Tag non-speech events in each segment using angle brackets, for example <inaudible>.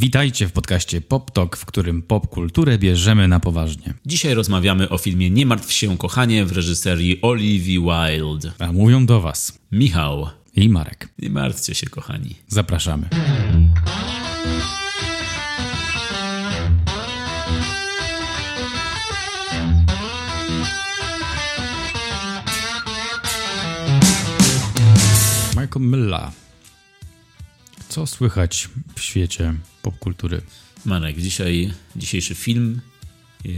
Witajcie w podcaście Pop Talk, w którym pop kulturę bierzemy na poważnie. Dzisiaj rozmawiamy o filmie Nie martw się kochanie w reżyserii Olivia Wilde. A mówią do Was Michał, i Marek. nie martwcie się kochani. Zapraszamy. Michael Milla. Co słychać w świecie popkultury? Marek, dzisiaj, dzisiejszy film e,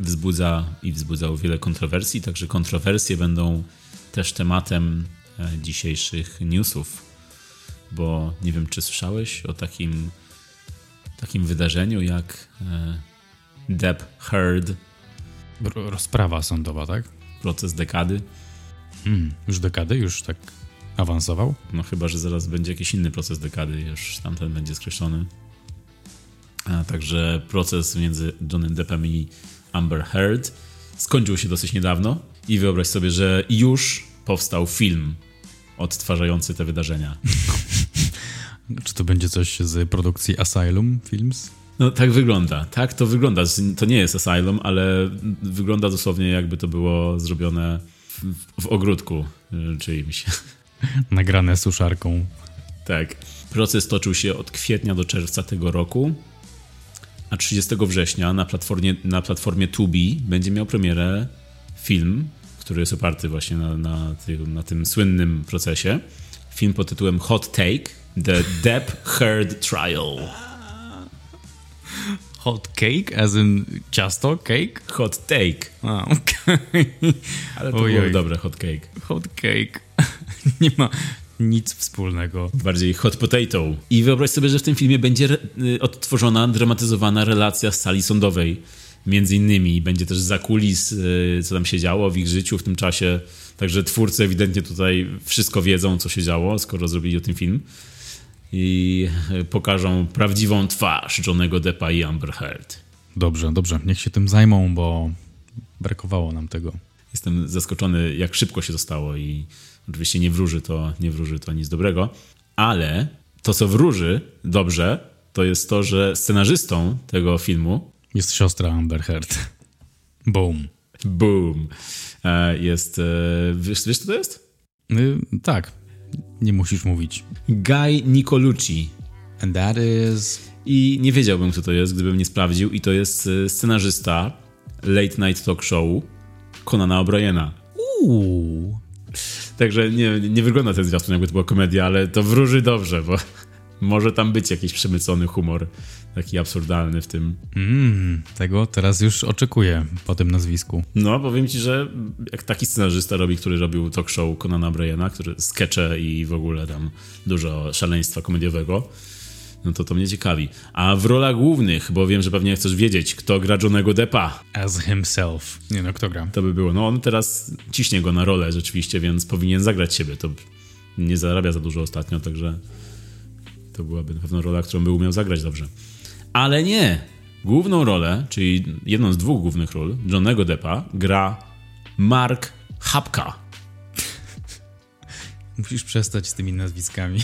wzbudza i wzbudzał wiele kontrowersji, także kontrowersje będą też tematem e, dzisiejszych newsów, bo nie wiem, czy słyszałeś o takim, takim wydarzeniu jak e, Depp Heard, Ro- Rozprawa sądowa, tak? proces dekady. Hmm, już dekady, już tak awansował? No chyba, że zaraz będzie jakiś inny proces dekady, już tamten będzie skreślony. A także proces między Johnem Deppem i Amber Heard skończył się dosyć niedawno i wyobraź sobie, że już powstał film odtwarzający te wydarzenia. <laughs> Czy to będzie coś z produkcji Asylum Films? No tak wygląda, tak to wygląda. To nie jest Asylum, ale wygląda dosłownie jakby to było zrobione w, w ogródku y, czyimś. <laughs> <laughs> Nagrane suszarką. Tak. Proces toczył się od kwietnia do czerwca tego roku, a 30 września na platformie, na platformie Tubi będzie miał premierę film, który jest oparty właśnie na, na, tym, na tym słynnym procesie. Film pod tytułem Hot Take The Depp Heard Trial. <laughs> Hot cake, as in ciasto, cake? Hot Take. A, okej. <laughs> Ale to Ojej. było dobre, Hot Cake. Hot cake. <laughs> Nie ma nic wspólnego. Bardziej hot potato. I wyobraź sobie, że w tym filmie będzie y, odtworzona, dramatyzowana relacja z sali sądowej. Między innymi będzie też za kulis, y, co tam się działo w ich życiu w tym czasie. Także twórcy ewidentnie tutaj wszystko wiedzą, co się działo, skoro zrobili o tym film. I y, pokażą prawdziwą twarz Johnego Deppa i Amber Heard. Dobrze, dobrze. Niech się tym zajmą, bo brakowało nam tego. Jestem zaskoczony, jak szybko się to stało i oczywiście nie wróży to, nie wróży to nic dobrego, ale to, co wróży dobrze, to jest to, że scenarzystą tego filmu, Jest siostra Amber Heard. Boom. boom, e, jest, e, wiesz, wiesz co to jest? Y, tak. Nie musisz mówić. Guy Nicolucci. And that is... I nie wiedziałbym, kto to jest, gdybym nie sprawdził. I to jest e, scenarzysta Late Night Talk Show Conana O'Briena. Uuu. Także nie, nie wygląda ten zwiastun jakby to była komedia, ale to wróży dobrze, bo może tam być jakiś przemycony humor, taki absurdalny w tym. Mm, tego teraz już oczekuję po tym nazwisku. No, powiem ci, że jak taki scenarzysta robi, który robił talk show Conana Bryana, który skecze i w ogóle tam dużo szaleństwa komediowego, no to to mnie ciekawi. A w rolach głównych, bo wiem, że pewnie chcesz wiedzieć, kto gra Johnego Deppa, As himself. Nie no, kto gra? to by było. No on teraz ciśnie go na rolę rzeczywiście, więc powinien zagrać siebie. To nie zarabia za dużo ostatnio, także to byłaby na pewno rola, którą by umiał zagrać dobrze. Ale nie! Główną rolę, czyli jedną z dwóch głównych ról Johnego Deppa gra Mark Hapka. <laughs> Musisz przestać z tymi nazwiskami.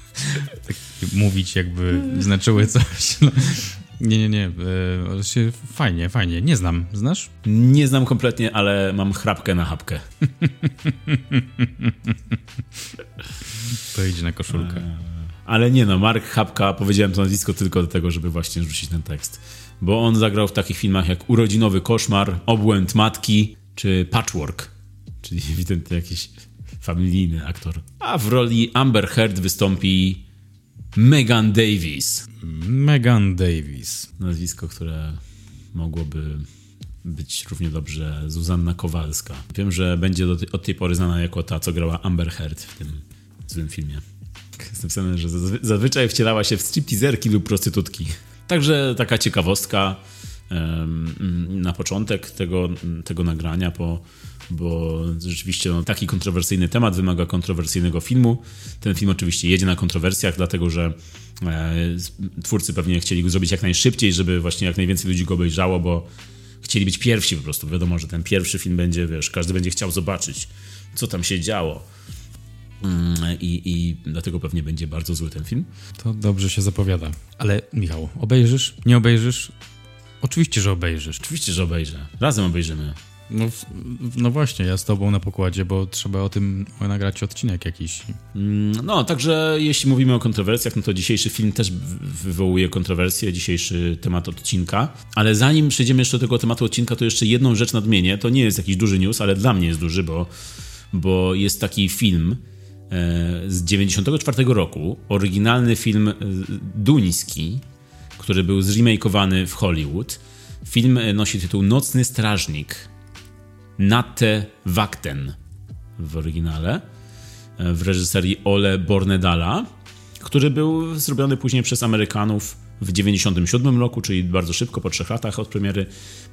<laughs> tak mówić jakby znaczyły coś. <laughs> No. Nie, nie, nie. e, fajnie, fajnie. Nie znam. Znasz? Nie znam kompletnie, ale mam chrapkę na hapkę. To idzie na koszulkę. Ale nie no, Mark Hapka, powiedziałem to nazwisko tylko do tego, żeby właśnie rzucić ten tekst. Bo on zagrał w takich filmach jak Urodzinowy Koszmar, Obłęd Matki czy Patchwork. Czyli ewidentnie jakiś familijny aktor. A w roli Amber Heard wystąpi Megan Davis. Megan Davis. Nazwisko, które mogłoby być równie dobrze Zuzanna Kowalska. Wiem, że będzie do, od tej pory znana jako ta, co grała Amber Heard w tym złym filmie. Jest napisane, że zazwy- zazwyczaj wcielała się w stripteaserki lub prostytutki. Także taka ciekawostka na początek tego, tego nagrania, bo, bo rzeczywiście no, taki kontrowersyjny temat wymaga kontrowersyjnego filmu. Ten film oczywiście jedzie na kontrowersjach, dlatego że e, twórcy pewnie chcieli go zrobić jak najszybciej, żeby właśnie jak najwięcej ludzi go obejrzało, bo chcieli być pierwsi po prostu. Wiadomo, że ten pierwszy film będzie, wiesz, każdy będzie chciał zobaczyć, co tam się działo. Mm, I, I dlatego pewnie będzie bardzo zły ten film. To dobrze się zapowiada. Ale Michał, obejrzysz? Nie obejrzysz? Oczywiście, że obejrzysz. Oczywiście, że obejrzę. Razem obejrzymy. No, no właśnie, ja z tobą na pokładzie, bo trzeba o tym nagrać odcinek jakiś. Mm, no, także jeśli mówimy o kontrowersjach, no to dzisiejszy film też wywołuje kontrowersje, dzisiejszy temat odcinka. Ale zanim przejdziemy jeszcze do tego tematu odcinka, to jeszcze jedną rzecz nadmienię. To nie jest jakiś duży news, ale dla mnie jest duży, bo, bo jest taki film z 94 roku, oryginalny film e, duński, który był zremakeowany w Hollywood. Film nosi tytuł Nocny Strażnik. Natte Wakten w oryginale e, w reżyserii Ole Bornedala, który był zrobiony później przez Amerykanów w 97 roku, czyli bardzo szybko, po trzech latach od premiery,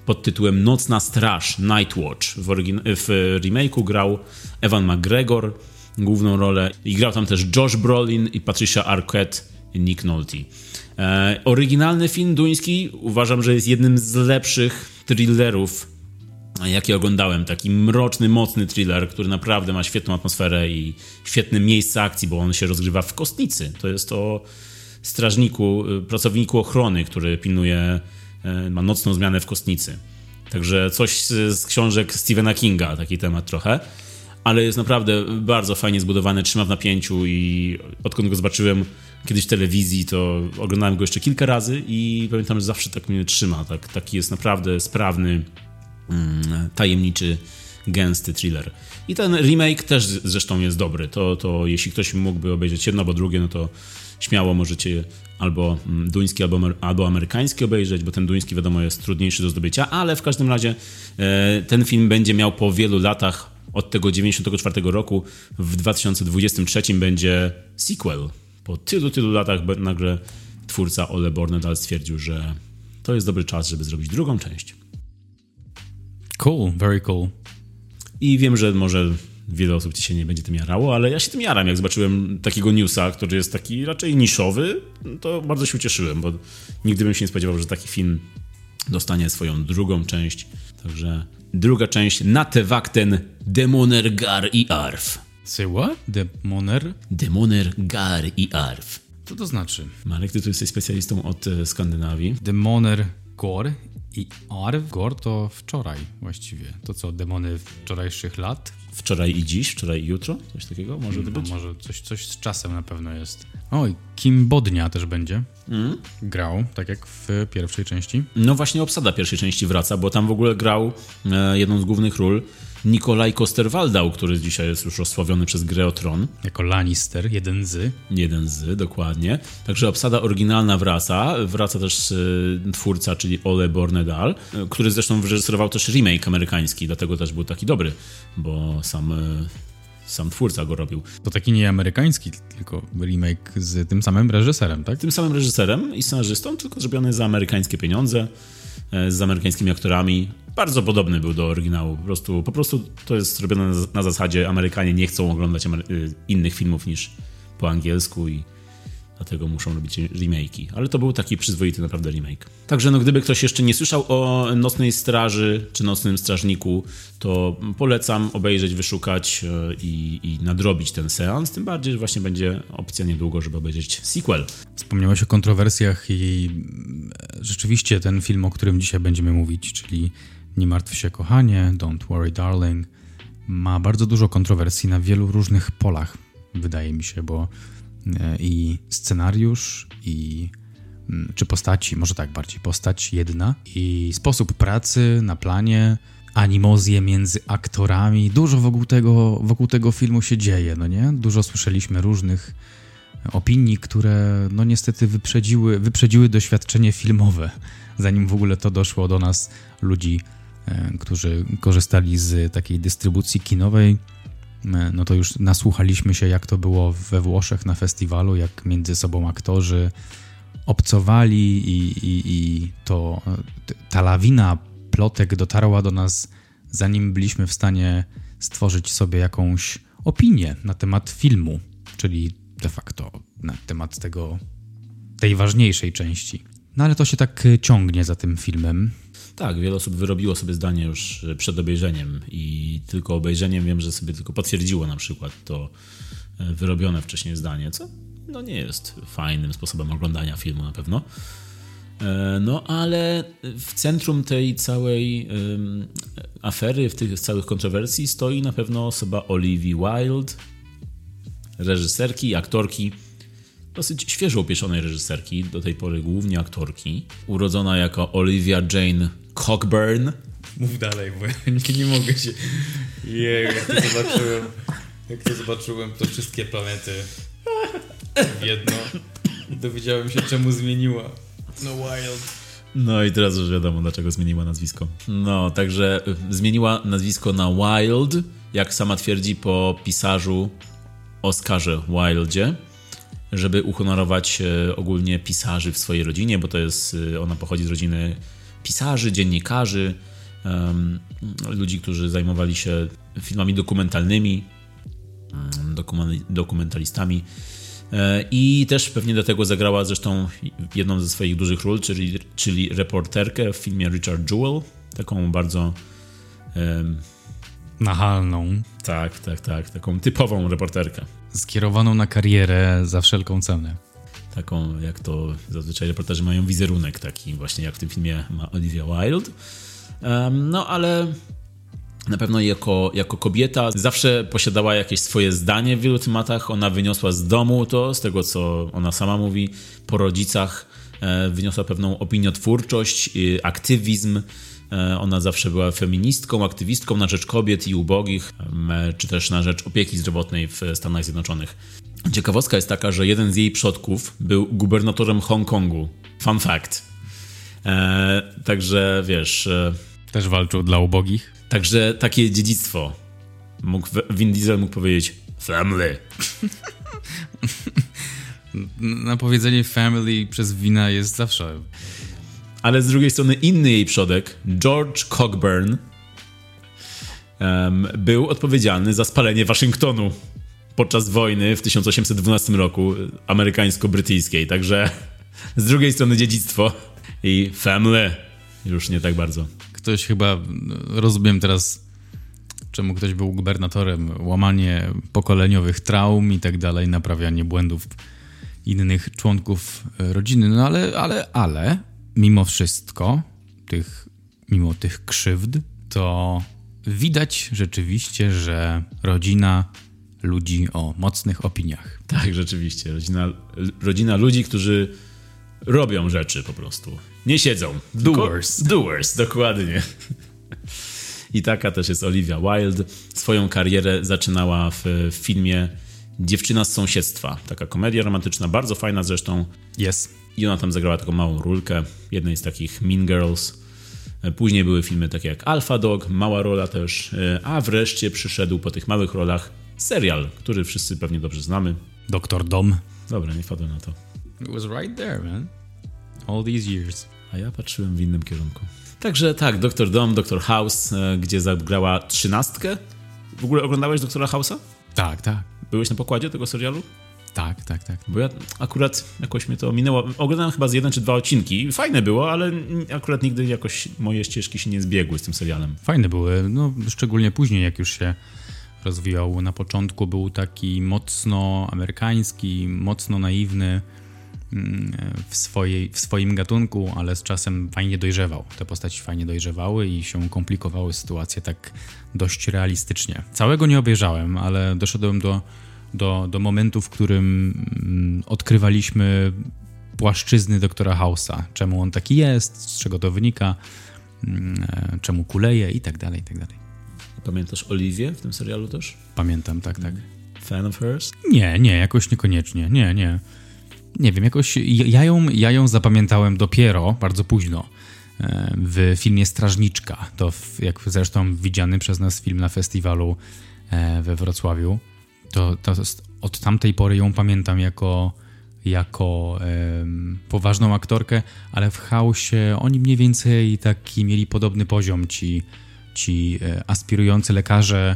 pod tytułem Nocna Straż, Night Watch. W, w remake'u grał Evan McGregor główną rolę i grał tam też Josh Brolin i Patricia Arquette i Nick Nolte. E, oryginalny film duński uważam, że jest jednym z lepszych thrillerów jakie oglądałem. Taki mroczny, mocny thriller, który naprawdę ma świetną atmosferę i świetne miejsce akcji, bo on się rozgrywa w kostnicy. To jest o strażniku, y, pracowniku ochrony, który pilnuje, y, ma nocną zmianę w kostnicy. Także coś z, z książek Stephena Kinga, taki temat trochę. Ale jest naprawdę bardzo fajnie zbudowany, trzyma w napięciu i odkąd go zobaczyłem kiedyś w telewizji, to oglądałem go jeszcze kilka razy i pamiętam, że zawsze tak mnie trzyma. Tak, taki jest naprawdę sprawny, Mm, tajemniczy, gęsty thriller. I ten remake też zresztą jest dobry. To, to jeśli ktoś mógłby obejrzeć jedno albo drugie, no to śmiało możecie albo mm, duński, albo, albo amerykański obejrzeć, bo ten duński wiadomo jest trudniejszy do zdobycia, ale w każdym razie e, ten film będzie miał po wielu latach od tego 94 roku w 2023 będzie sequel. Po tylu, tylu latach nagle twórca Ole Bornedal stwierdził, że to jest dobry czas, żeby zrobić drugą część. Cool, very cool. I wiem, że może wiele osób ci się nie będzie tym jarało, ale ja się tym jaram. Jak zobaczyłem takiego newsa, który jest taki raczej niszowy, to bardzo się ucieszyłem, bo nigdy bym się nie spodziewał, że taki film dostanie swoją drugą część. Także druga część na te wakten Demoner Gar i Arf. Say what? Demoner? Demoner Gar i Arf. Co to znaczy? Marek, ty tu jesteś specjalistą od e, Skandynawii. Demoner Gor i Arv Gor to wczoraj właściwie. To co, demony wczorajszych lat? Wczoraj i dziś, wczoraj i jutro? Coś takiego może to no, być? Może coś, coś z czasem na pewno jest. Oj, Kim Bodnia też będzie. Mm. Grał, tak jak w pierwszej części. No właśnie obsada pierwszej części wraca, bo tam w ogóle grał e, jedną z głównych ról Nikolaj Koster-Waldau, który dzisiaj jest już rozsławiony przez grę Tron. Jako Lannister, jeden z. Jeden z, dokładnie. Także obsada oryginalna wraca. Wraca też y, twórca, czyli Ole Bornedal, y, który zresztą wyreżyserował też remake amerykański, dlatego też był taki dobry, bo sam... Y, sam twórca go robił. To taki nie amerykański, tylko remake z tym samym reżyserem, tak? Tym samym reżyserem i scenarzystą, tylko zrobiony za amerykańskie pieniądze, z amerykańskimi aktorami bardzo podobny był do oryginału. Po prostu, po prostu to jest zrobione na, na zasadzie Amerykanie nie chcą oglądać y, innych filmów niż po angielsku i dlatego muszą robić remake'i. Ale to był taki przyzwoity naprawdę remake. Także no, gdyby ktoś jeszcze nie słyszał o Nocnej Straży czy Nocnym Strażniku, to polecam obejrzeć, wyszukać y, i, i nadrobić ten seans. Tym bardziej, że właśnie będzie opcja niedługo, żeby obejrzeć sequel. Wspomniałeś o kontrowersjach i rzeczywiście ten film, o którym dzisiaj będziemy mówić, czyli nie martw się, kochanie, Don't Worry, Darling, ma bardzo dużo kontrowersji na wielu różnych polach, wydaje mi się, bo e, i scenariusz, i mm, czy postaci, może tak bardziej postać jedna, i sposób pracy na planie, animozje między aktorami, dużo wokół tego, wokół tego filmu się dzieje, no nie? Dużo słyszeliśmy różnych opinii, które no niestety wyprzedziły, wyprzedziły doświadczenie filmowe, zanim w ogóle to doszło do nas, ludzi E, którzy korzystali z takiej dystrybucji kinowej, no to już nasłuchaliśmy się, jak to było we Włoszech na festiwalu, jak między sobą aktorzy obcowali i, i, i to ta lawina plotek dotarła do nas, zanim byliśmy w stanie stworzyć sobie jakąś opinię na temat filmu, czyli de facto na temat tego, tej ważniejszej części. No ale to się tak ciągnie za tym filmem. Tak, wiele osób wyrobiło sobie zdanie już przed obejrzeniem i tylko obejrzeniem wiem, że sobie tylko potwierdziło na przykład to e, wyrobione wcześniej zdanie, co no nie jest fajnym sposobem oglądania filmu na pewno. E, no ale w centrum tej całej afery, w tych całych kontrowersji stoi na pewno osoba Olivia Wilde, reżyserki, aktorki, dosyć świeżo upieszonej reżyserki, do tej pory głównie aktorki, urodzona jako Olivia Jane Cockburn. Mów dalej, bo ja nie, nie mogę się... Jej, jak to zobaczyłem, jak to zobaczyłem, to wszystkie planety w jedno. I dowiedziałem się, czemu zmieniła. No Wild. No i teraz już wiadomo, dlaczego zmieniła nazwisko. No, także zmieniła nazwisko na Wild, jak sama twierdzi, po pisarzu Oscarze Wildzie, żeby uhonorować e, ogólnie pisarzy w swojej rodzinie, bo to jest, e, ona pochodzi z rodziny pisarzy, dziennikarzy, ludzi, którzy zajmowali się filmami dokumentalnymi, um, dokumentalistami. E, I też pewnie do tego zagrała zresztą jedną ze swoich dużych ról, czyli, czyli reporterkę w filmie Richard Jewell, taką bardzo um, nachalną. Tak, tak, tak, taką typową reporterkę. Skierowaną na karierę za wszelką cenę. Taką, jak to zazwyczaj reporterzy mają wizerunek taki właśnie, jak w tym filmie ma Olivia Wilde. No ale na pewno jako, jako kobieta zawsze posiadała jakieś swoje zdanie w wielu tematach. Ona wyniosła z domu to, z tego co ona sama mówi, po rodzicach e, wyniosła pewną opiniotwórczość, aktywizm. E, ona zawsze była feministką, aktywistką na rzecz kobiet i ubogich, e, czy też na rzecz opieki zdrowotnej w Stanach Zjednoczonych. Ciekawostka jest taka, że jeden z jej przodków był gubernatorem Hongkongu. Fun fact. E, także wiesz. E, Też walczył dla ubogich. Także takie dziedzictwo. Mógł, Vin Diesel mógł powiedzieć family. <laughs> Na powiedzenie family przez wina jest zawsze. Ale z drugiej strony inny jej przodek, George Cockburn, um, był odpowiedzialny za spalenie Waszyngtonu podczas wojny w 1812 roku amerykańsko-brytyjskiej. Także z drugiej strony dziedzictwo i family. Już nie tak bardzo. Ktoś chyba, rozumiem teraz, czemu ktoś był gubernatorem, łamanie pokoleniowych traum i tak dalej, naprawianie błędów innych członków rodziny, no ale, ale, ale, mimo wszystko, tych, mimo tych krzywd, to widać rzeczywiście, że rodzina ludzi o mocnych opiniach. Tak, rzeczywiście. Rodzina, rodzina ludzi, którzy robią rzeczy po prostu. Nie siedzą. Doers. Doers, dokładnie. I taka też jest Olivia Wilde. Swoją karierę zaczynała w, w filmie Dziewczyna z sąsiedztwa. Taka komedia romantyczna, bardzo fajna zresztą. Yes. I ona tam zagrała taką małą rulkę, jednej z takich Mean Girls. Później były filmy takie jak Alpha Dog, mała rola też, a wreszcie przyszedł po tych małych rolach serial, który wszyscy pewnie dobrze znamy. Doktor Dom. Dobra, nie wpadłem na to. It was right there, man. All these years. A ja patrzyłem w innym kierunku. Także tak, Doktor Dom, Doktor House, e, gdzie zagrała trzynastkę. W ogóle oglądałeś Doktora House'a? Tak, tak. Byłeś na pokładzie tego serialu? Tak, tak, tak. Bo ja akurat jakoś mnie to minęło. Oglądałem chyba z jeden czy dwa odcinki. Fajne było, ale akurat nigdy jakoś moje ścieżki się nie zbiegły z tym serialem. Fajne były, no szczególnie później, jak już się rozwijał. Na początku był taki mocno amerykański, mocno naiwny mm, w, swojej, w swoim gatunku, ale z czasem fajnie dojrzewał. Te postaci fajnie dojrzewały i się komplikowały sytuacje tak dość realistycznie. Całego nie obejrzałem, ale doszedłem do, do, do momentu, w którym mm, odkrywaliśmy płaszczyzny doktora House'a. Czemu on taki jest, z czego to wynika, mm, czemu kuleje i tak dalej, i tak dalej. Pamiętasz Oliwię w tym serialu też? Pamiętam, tak, tak. Fan of hers? Nie, nie, jakoś niekoniecznie. Nie, nie. Nie wiem, jakoś ja ją, ja ją zapamiętałem dopiero bardzo późno e, w filmie Strażniczka. To w, jak zresztą widziany przez nas film na festiwalu e, we Wrocławiu. To, to od tamtej pory ją pamiętam jako, jako um, poważną aktorkę, ale w chaosie oni mniej więcej taki mieli podobny poziom ci ci e, aspirujący lekarze,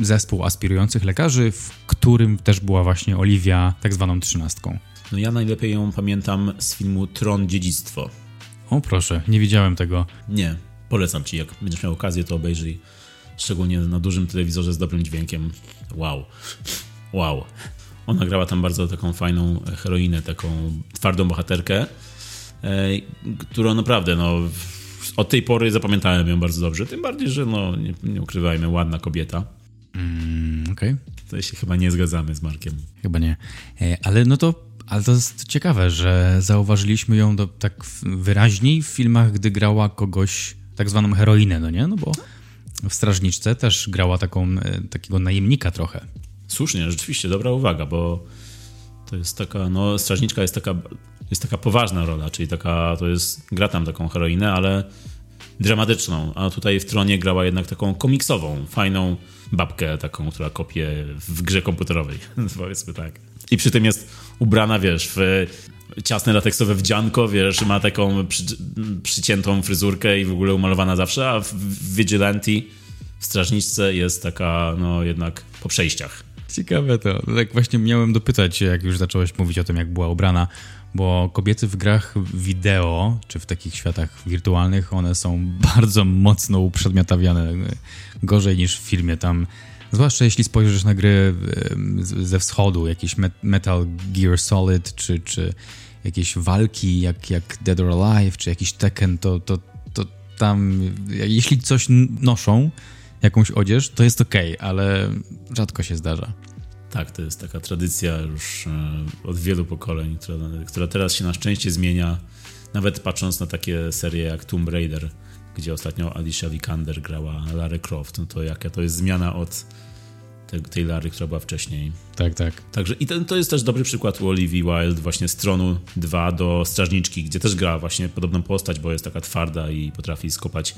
zespół aspirujących lekarzy, w którym też była właśnie Oliwia, tak zwaną trzynastką. No ja najlepiej ją pamiętam z filmu Tron Dziedzictwo. O proszę, nie widziałem tego. Nie, polecam ci, jak będziesz miał okazję, to obejrzyj. Szczególnie na dużym telewizorze z dobrym dźwiękiem. Wow. Wow. Ona grała tam bardzo taką fajną heroinę, taką twardą bohaterkę, e, którą naprawdę, no, od tej pory zapamiętałem ją bardzo dobrze. Tym bardziej, że, no, nie, nie ukrywajmy, ładna kobieta. Mm, Okej. Okay. To się chyba nie zgadzamy z Markiem. Chyba nie. E, ale no to ale to jest ciekawe, że zauważyliśmy ją do, tak wyraźniej w filmach, gdy grała kogoś, tak zwaną heroinę, no nie? No bo w Strażniczce też grała taką, e, takiego najemnika trochę. Słusznie, rzeczywiście, dobra uwaga, bo to jest taka, no Strażniczka jest taka, jest taka poważna rola, czyli taka, to jest, gra tam taką heroinę, ale dramatyczną, a tutaj w Tronie grała jednak taką komiksową, fajną babkę taką, która kopie w grze komputerowej, <laughs> powiedzmy tak. I przy tym jest ubrana, wiesz, w ciasne lateksowe wdzianko, wiesz, ma taką przy, przyciętą fryzurkę i w ogóle umalowana zawsze, a w Vigilante w strażniczce jest taka, no jednak po przejściach. Ciekawe to. Tak właśnie miałem dopytać, jak już zacząłeś mówić o tym, jak była ubrana, bo kobiety w grach wideo, czy w takich światach wirtualnych, one są <laughs> bardzo mocno uprzedmiotawiane, gorzej niż w filmie. Tam Zwłaszcza jeśli spojrzysz na gry ze wschodu, jakieś Metal Gear Solid, czy, czy jakieś walki jak, jak Dead or Alive, czy jakiś Tekken, to, to, to tam, jeśli coś noszą, jakąś odzież, to jest ok, ale rzadko się zdarza. Tak, to jest taka tradycja już e, od wielu pokoleń, która, która teraz się na szczęście zmienia. Nawet patrząc na takie serie jak Tomb Raider, gdzie ostatnio Alicia Vikander grała Lara Croft, no to jaka to jest zmiana od tej, tej Lary, która była wcześniej. Tak, tak. Także i ten, to jest też dobry przykład u Olivia Wilde właśnie z Tronu 2 do Strażniczki, gdzie też gra właśnie podobną postać, bo jest taka twarda i potrafi skopać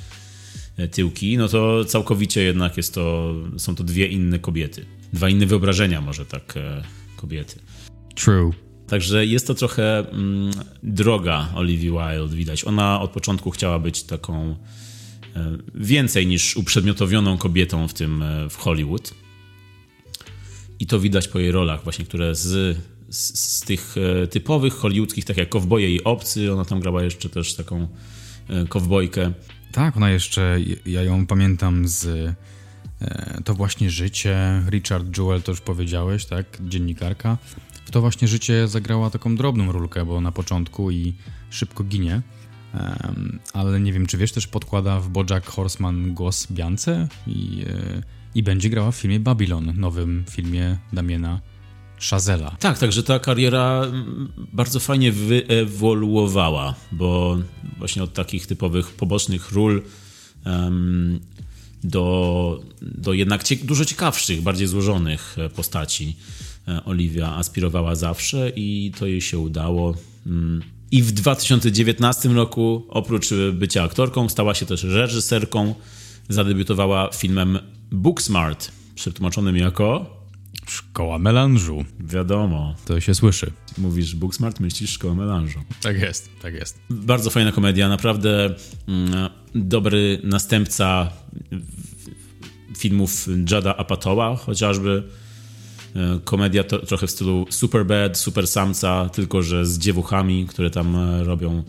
e, tyłki, no to całkowicie jednak jest to, są to dwie inne kobiety. Dwa inne wyobrażenia może tak e, kobiety. True. Także jest to trochę mm, droga Olivia Wilde, widać. Ona od początku chciała być taką e, więcej niż uprzedmiotowioną kobietą w tym w Hollywood. I to widać po jej rolach właśnie, które z, z, z tych e, typowych hollywoodzkich, tak jak Kowboje i Obcy, ona tam grała jeszcze też taką e, kowbojkę. Tak, ona jeszcze, ja ją pamiętam z e, to właśnie życie. Richard Jewell to już powiedziałeś, tak? Dziennikarka w to właśnie życie zagrała taką drobną rulkę, bo na początku i szybko ginie. Ale nie wiem, czy wiesz, też podkłada w Bojack Horseman głos Biance i, i będzie grała w filmie Babylon, nowym filmie Damiena Chazela. Tak, także ta kariera bardzo fajnie wyewoluowała, bo właśnie od takich typowych pobocznych ról um, do, do jednak cie dużo ciekawszych, bardziej złożonych e, postaci. E, Oliwia aspirowała zawsze i to jej się udało. Mm. I w 2019 roku, oprócz bycia aktorką, stała się też reżyserką. Zadebiutowała filmem Booksmart, przetłumaczonym jako Szkoła melanżu. Wiadomo. To się słyszy. Mówisz Booksmart, myślisz Szkoła melanżu. Tak jest, tak jest. Bardzo fajna komedia, naprawdę mm, dobry następca filmów Jada Apatoła chociażby. E, komedia to, trochę w stylu Superbad, Super Samca, tylko że z dziewuchami, które tam e, robią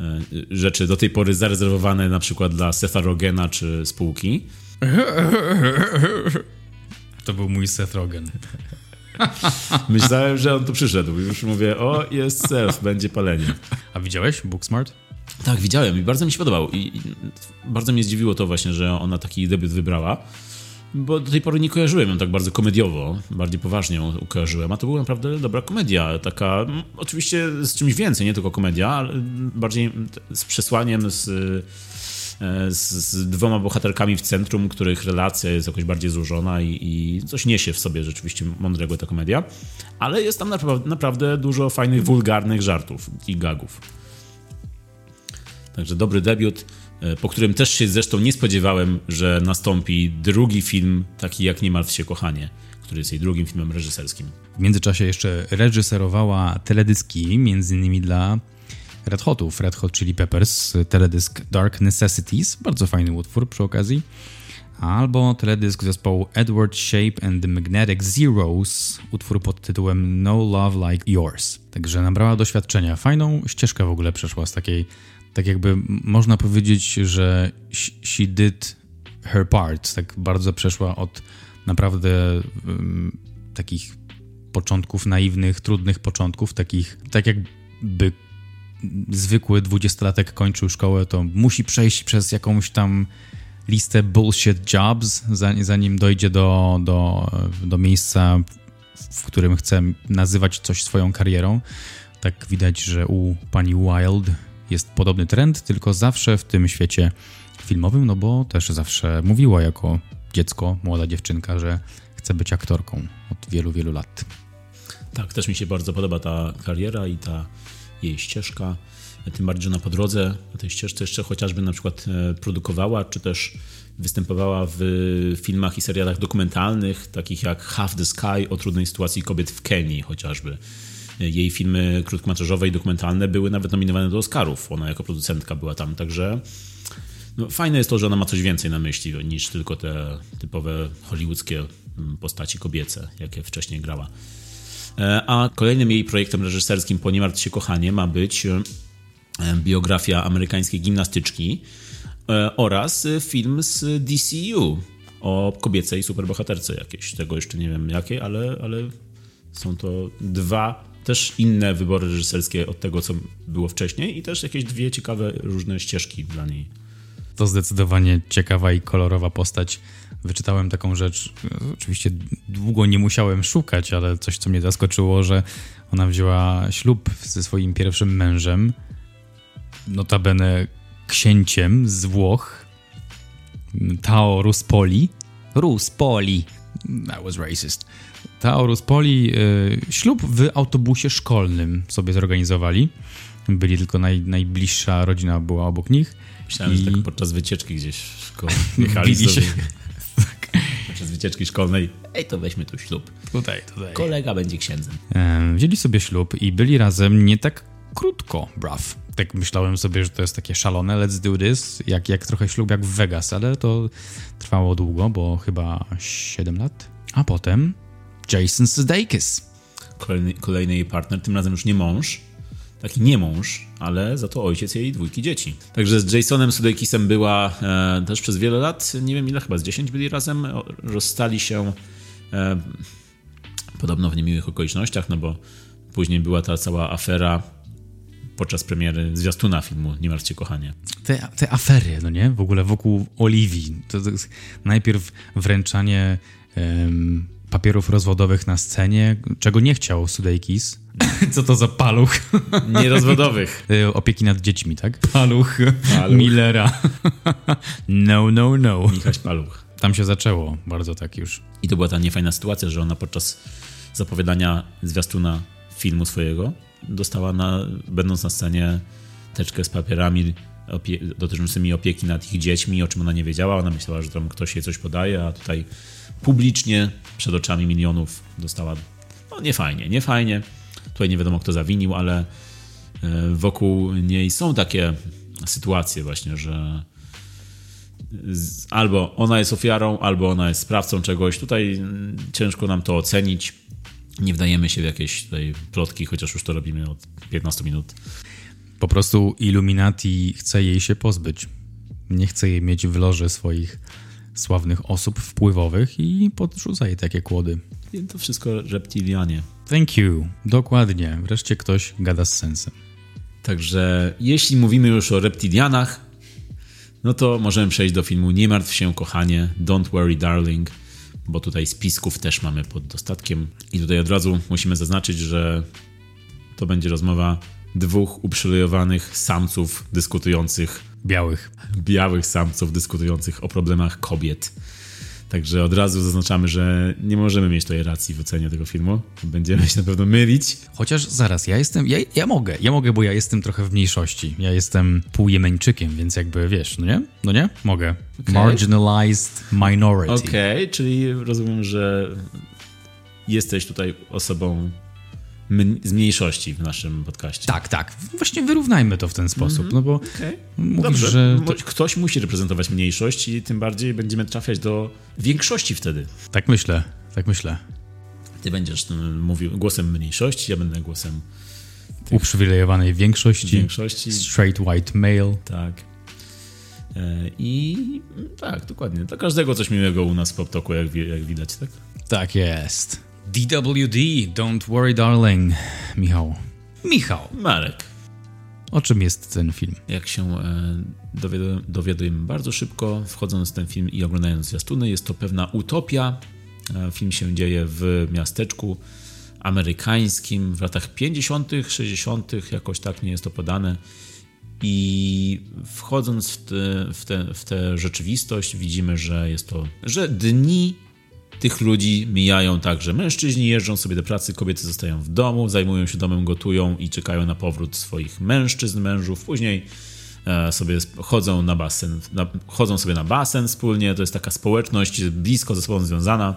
e, rzeczy do tej pory zarezerwowane na przykład dla Setha Rogena czy spółki. <laughs> To był mój Seth Rogen. <laughs> Myślałem, że on tu przyszedł. Już mówię, o, jest Seth, będzie palenie. A widziałeś Booksmart? Tak, widziałem i bardzo mi się podobał. I, I, bardzo mnie zdziwiło to właśnie, że ona taki debiut wybrała bo do tej pory nie kojarzyłem ją tak bardzo komediowo, bardziej poważnie ją kojarzyłem, a to była naprawdę dobra komedia, taka oczywiście z czymś więcej, nie tylko komedia, ale bardziej z przesłaniem, z, z, z dwoma bohaterkami w centrum, których relacja jest jakoś bardziej złożona i, i coś niesie w sobie rzeczywiście mądrego ta komedia, ale jest tam naprawdę, naprawdę dużo fajnych, wulgarnych żartów i gagów. Także dobry debiut. E, po którym też się zresztą nie spodziewałem, że nastąpi drugi film, taki jak Nie martw się kochanie, który jest jej drugim filmem reżyserskim. W międzyczasie jeszcze reżyserowała teledyski, między innymi dla Red Hotów, Red Hot Chili Peppers, teledysk Dark Necessities, bardzo fajny utwór przy okazji. albo teledysk zespołu Edward Shape and the Magnetic Zeros, utwór pod tytułem No Love Like Yours. Także nabrała doświadczenia. Fajną ścieżkę w ogóle przeszła z takiej, tak jakby można powiedzieć, że she did her part. Tak bardzo przeszła od naprawdę um, takich początków naiwnych, trudnych początków, takich, tak jakby zwykły dwudziestolatek kończył szkołę, to musi przejść przez jakąś tam listę bullshit jobs, zanim dojdzie do, do, do miejsca, w którym chce nazywać coś swoją karierą. Tak widać, że u pani Wild jest podobny trend, tylko zawsze w tym świecie filmowym, no bo też zawsze mówiła jako dziecko, młoda dziewczynka, że chce być aktorką od wielu, wielu lat. Tak, też mi się bardzo podoba ta kariera i ta jej ścieżka. Tym bardziej, że ona po drodze na tej ścieżce jeszcze chociażby na przykład e, produkowała, czy też występowała w filmach i serialach dokumentalnych, takich jak Half the Sky o trudnej sytuacji kobiet w Kenii chociażby. Jej filmy krótkometrażowe i dokumentalne były nawet nominowane do Oscarów. Ona jako producentka była tam, także no, fajne jest to, że ona ma coś więcej na myśli niż tylko te typowe hollywoodzkie mm, postaci kobiece, jakie wcześniej grała. E, a kolejnym jej projektem reżyserskim po się kochanie ma być e, biografia amerykańskiej gimnastyczki e, oraz film z DCU o kobiecej superbohaterce jakieś. Tego jeszcze nie wiem jakiej, ale, ale są to dwa też inne wybory reżyserskie od tego, co było wcześniej i też jakieś dwie ciekawe różne ścieżki dla niej. To zdecydowanie ciekawa i kolorowa postać wyczytałem taką rzecz. Oczywiście długo nie musiałem szukać, ale coś, co mnie zaskoczyło, że ona wzięła ślub ze swoim pierwszym mężem, notabene księciem z Włoch, Tao Ruspoli. Ruspoli. That was racist. Tao Ruspoli y, ślub w autobusie szkolnym sobie zorganizowali. Byli tylko naj, najbliższa rodzina była obok nich. Myślałem, I... że tak podczas wycieczki gdzieś w szkole <laughs> jechali się. <laughs> Podczas wycieczki szkolnej. Ej, to weźmy tu ślub. Tutaj, tutaj. Kolega będzie księdzem. wzięli sobie ślub i byli razem nie tak krótko, braw. Tak myślałem sobie, że to jest takie szalone, let's do this, jak, jak trochę ślub jak w Vegas, ale to trwało długo, bo chyba 7 lat. A potem Jason Sudeikis. Kolejny, kolejny jej partner, tym razem już nie mąż, taki nie mąż, ale za to ojciec jej dwójki dzieci. Także z Jasonem Sudeikisem była e, też przez wiele lat, nie wiem ile, chyba z 10 byli razem, rozstali się e, podobno w niemiłych okolicznościach, no bo później była ta cała afera podczas premiery zwiastuna filmu Nie martwcie kochanie. Te, te afery, no nie? W ogóle wokół Oliwii. To, to najpierw wręczanie um, papierów rozwodowych na scenie, czego nie chciał Sudeikis. <laughs> Co to za paluch? <laughs> Nierozwodowych. Y, opieki nad dziećmi, tak? Paluch, paluch. Millera. <laughs> no, no, no. Michaś Paluch. Tam się zaczęło bardzo tak już. I to była ta niefajna sytuacja, że ona podczas zapowiadania zwiastuna filmu swojego dostała, na, będąc na scenie, teczkę z papierami opie dotyczącymi opieki nad ich dziećmi, o czym ona nie wiedziała. Ona myślała, że tam ktoś jej coś podaje, a tutaj publicznie przed oczami milionów dostała. No nie fajnie, nie fajnie. Tutaj nie wiadomo, kto zawinił, ale e, wokół niej są takie sytuacje, właśnie, że albo ona jest ofiarą, albo ona jest sprawcą czegoś. Tutaj mm, ciężko nam to ocenić. Nie wdajemy się w jakieś tutaj plotki, chociaż już to robimy od 15 minut. Po prostu Illuminati chce jej się pozbyć. Nie chce jej mieć w loży swoich sławnych osób wpływowych i podrzuca jej takie kłody. To wszystko reptilianie. Thank you. Dokładnie. Wreszcie ktoś gada z sensem. Także jeśli mówimy już o reptilianach, no to możemy przejść do filmu Nie martw się, kochanie, Don't Worry Darling, bo tutaj spisków też mamy pod dostatkiem. I tutaj od razu musimy zaznaczyć, że to będzie rozmowa dwóch uprzywilejowanych samców dyskutujących. Białych. Białych samców dyskutujących o problemach kobiet. Także od razu zaznaczamy, że nie możemy mieć tej racji w ocenie tego filmu. Będziemy się na pewno mylić. Chociaż zaraz, ja jestem, ja, ja mogę, ja mogę, bo ja jestem trochę w mniejszości. Ja jestem półjemeńczykiem, więc jakby wiesz, no nie? No nie? Mogę. Okay. Marginalized minority. Okej, okay, czyli rozumiem, że jesteś tutaj osobą z mniejszości w naszym podcaście. Tak, tak. Właśnie wyrównajmy to w ten sposób, mm -hmm. no bo okay. mówisz, Dobrze. że... To... Ktoś musi reprezentować mniejszość i tym bardziej będziemy trafiać do większości wtedy. Tak myślę, tak myślę. Ty będziesz mówił głosem mniejszości, ja będę głosem tych... uprzywilejowanej większości. Większości. Straight white male. Tak. E, I tak, dokładnie. Dla każdego coś miłego u nas w PopToku, jak, jak widać, tak? Tak jest. DWD, Don't Worry Darling. Michał. Michał. Marek. O czym jest ten film? Jak się e, dowiadujemy bardzo szybko, wchodząc w ten film i oglądając zwiastuny, jest to pewna utopia. E, film się dzieje w miasteczku amerykańskim w latach 50., 60., jakoś tak nie jest to podane. I wchodząc w, te, w, te, w tę rzeczywistość, widzimy, że jest to, że dni tych ludzi mijają tak, że mężczyźni jeżdżą sobie do pracy, kobiety zostają w domu, zajmują się domem, gotują i czekają na powrót swoich mężczyzn, mężów. Później e, sobie chodzą na basen, na, chodzą sobie na basen wspólnie. To jest taka społeczność blisko ze sobą związana,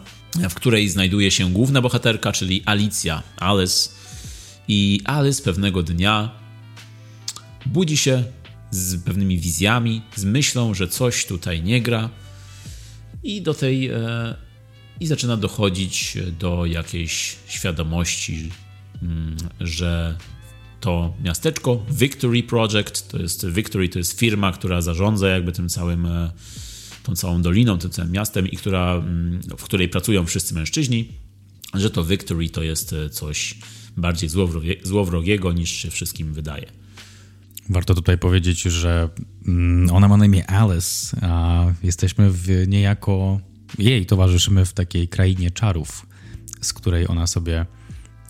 w której znajduje się główna bohaterka, czyli Alicja, Alice. I Alice pewnego dnia budzi się z pewnymi wizjami, z myślą, że coś tutaj nie gra. I do tej e, i zaczyna dochodzić do jakiejś świadomości, mm, że to miasteczko Victory Project, to jest Victory to jest firma, która zarządza jakby tym całym e, tą całą doliną, tym całym miastem i która, mm, w której pracują wszyscy mężczyźni, że to Victory to jest e, coś bardziej złowrogiego niż się wszystkim wydaje. Warto tutaj powiedzieć, że mm, ona ma na imię Alice, a jesteśmy w niejako jej towarzyszymy w takiej krainie czarów, z której ona sobie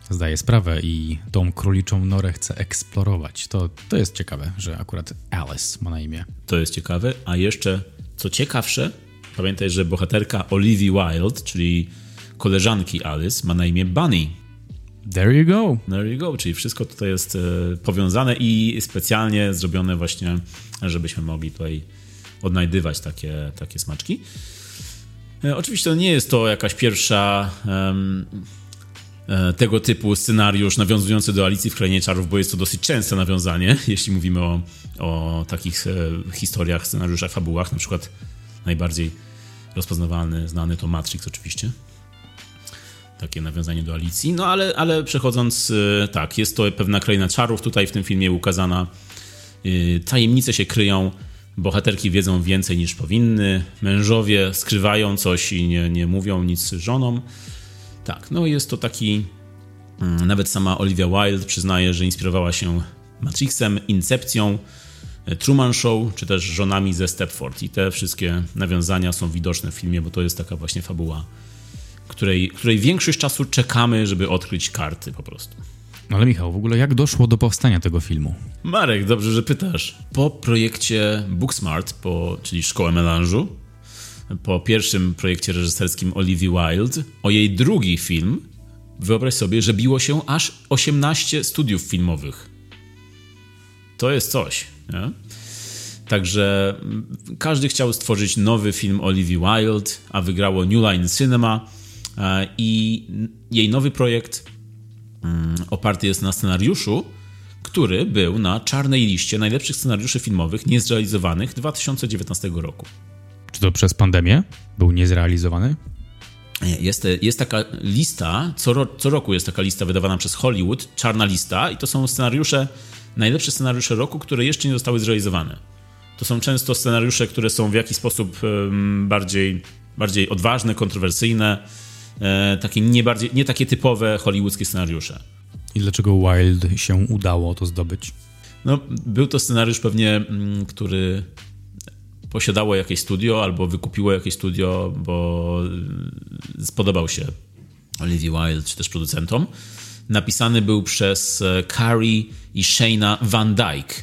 zdaje sprawę i tą króliczą norę chce eksplorować. To, to jest ciekawe, że akurat Alice ma na imię. To jest ciekawe, a jeszcze co ciekawsze, pamiętaj, że bohaterka Olivia Wilde, czyli koleżanki Alice, ma na imię Bunny. There you go. There you go, czyli wszystko tutaj jest e, powiązane i specjalnie zrobione właśnie, żebyśmy mogli tutaj odnajdywać takie, takie smaczki. E, oczywiście to nie jest to jakaś pierwsza um, tego typu scenariusz nawiązujący do Alicji w Krainie Czarów, bo jest to dosyć częste nawiązanie, <laughs> jeśli mówimy o, o takich e, historiach, scenariuszach, fabułach. Na przykład najbardziej rozpoznawalny, znany to Matrix oczywiście. Takie nawiązanie do Alicji. No ale, ale przechodząc, tak, jest to pewna kraina czarów tutaj w tym filmie ukazana. Tajemnice się kryją bohaterki wiedzą więcej niż powinny, mężowie skrywają coś i nie, nie mówią nic żonom. Tak, no jest to taki. Mm, nawet sama Olivia Wilde przyznaje, że inspirowała się Matrixem, Incepcją, e, Truman Show, czy też żonami ze Stepford. I te wszystkie nawiązania są widoczne w filmie, bo to jest taka właśnie fabuła, której, której większość czasu czekamy, żeby odkryć karty po prostu. No ale Michał, w ogóle jak doszło do powstania tego filmu? Marek, dobrze, że pytasz. Po projekcie Booksmart, po, czyli Szkołę Melanżu, po pierwszym projekcie reżyserskim Olivia Wilde, o jej drugi film, wyobraź sobie, że biło się aż 18 studiów filmowych. To jest coś, nie? Także mm, każdy chciał stworzyć nowy film Olivia Wilde, a wygrało New Line Cinema e, i jej nowy projekt oparty jest na scenariuszu, który był na czarnej liście najlepszych scenariuszy filmowych niezrealizowanych 2019 roku. Czy to przez pandemię był niezrealizowany? Jest, jest taka lista, co, ro, co roku jest taka lista wydawana przez Hollywood, czarna lista, i to są scenariusze, najlepsze scenariusze roku, które jeszcze nie zostały zrealizowane. To są często scenariusze, które są w jakiś sposób bardziej, bardziej odważne, kontrowersyjne, e, takie nie, bardziej, nie takie typowe hollywoodzkie scenariusze. I dlaczego Wild się udało to zdobyć? No, był to scenariusz pewnie, mm, który posiadało jakieś studio albo wykupiło jakieś studio, bo y, spodobał się Olivia Wilde czy też producentom. Napisany był przez e, Carrie i Shayna Van Dyke.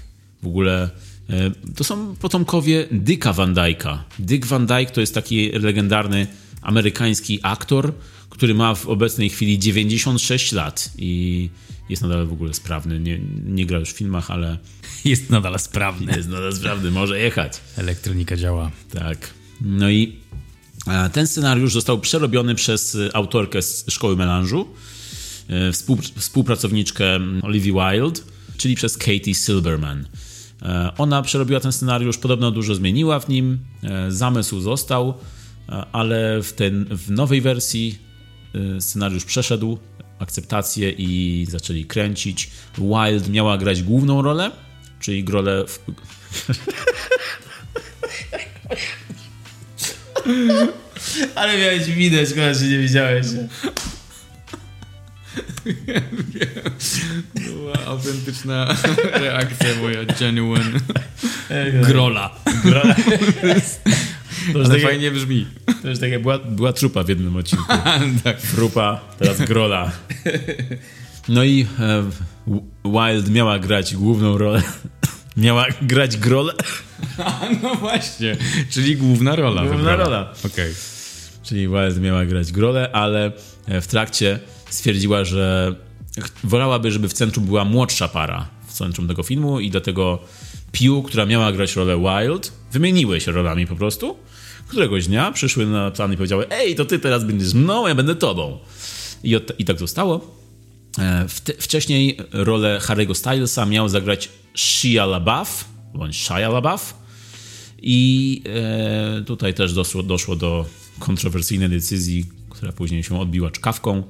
W ogóle e, to są potomkowie Dicka Van Dyke'a. Dick Van Dyke to jest taki legendarny amerykański aktor, który ma w obecnej chwili 96 lat i jest nadal w ogóle sprawny. Nie, nie gra już w filmach, ale. <laughs> Jest nadal sprawny. Jest nadal sprawny, może jechać. Elektronika działa. Tak. No i ten scenariusz został przerobiony przez autorkę z szkoły melanżu e, współpracowniczkę Olivia Wilde, czyli przez Katie Silberman. E, ona przerobiła ten scenariusz, podobno dużo zmieniła w nim, e, zamysł został, ale w, ten, w nowej wersji scenariusz przeszedł akceptację i zaczęli kręcić. Wild miała grać główną rolę, czyli rolę w... Ale miałeś widać, że nie widziałeś. Była autentyczna reakcja moja, genuine. Grola. Grola. <laughs> To już takie, fajnie brzmi. To już takie była, była trupa w jednym odcinku. <laughs> tak. Trupa, teraz grola. No i e, Wild miała grać główną rolę. <laughs> Miała grać grolę. no właśnie, czyli główna rola. Główna rola. Okej. Okay. Czyli Wild miała grać grolę, ale w trakcie stwierdziła, że wolałaby, żeby w centrum była młodsza para w centrum tego filmu i dlatego Pew, która miała grać rolę Wild, wymieniły się rolami po prostu. Któregoś dnia przyszły na plan i powiedziały: Ej, to ty teraz będziesz mną, ja będę tobą. I, od, i tak zostało. E, wcześniej rolę Harry'ego Stylesa miał zagrać Shia LaBeouf, bądź Shia LaBeouf. I e, tutaj też doszło, doszło do kontrowersyjnej decyzji, która później się odbiła czkawką,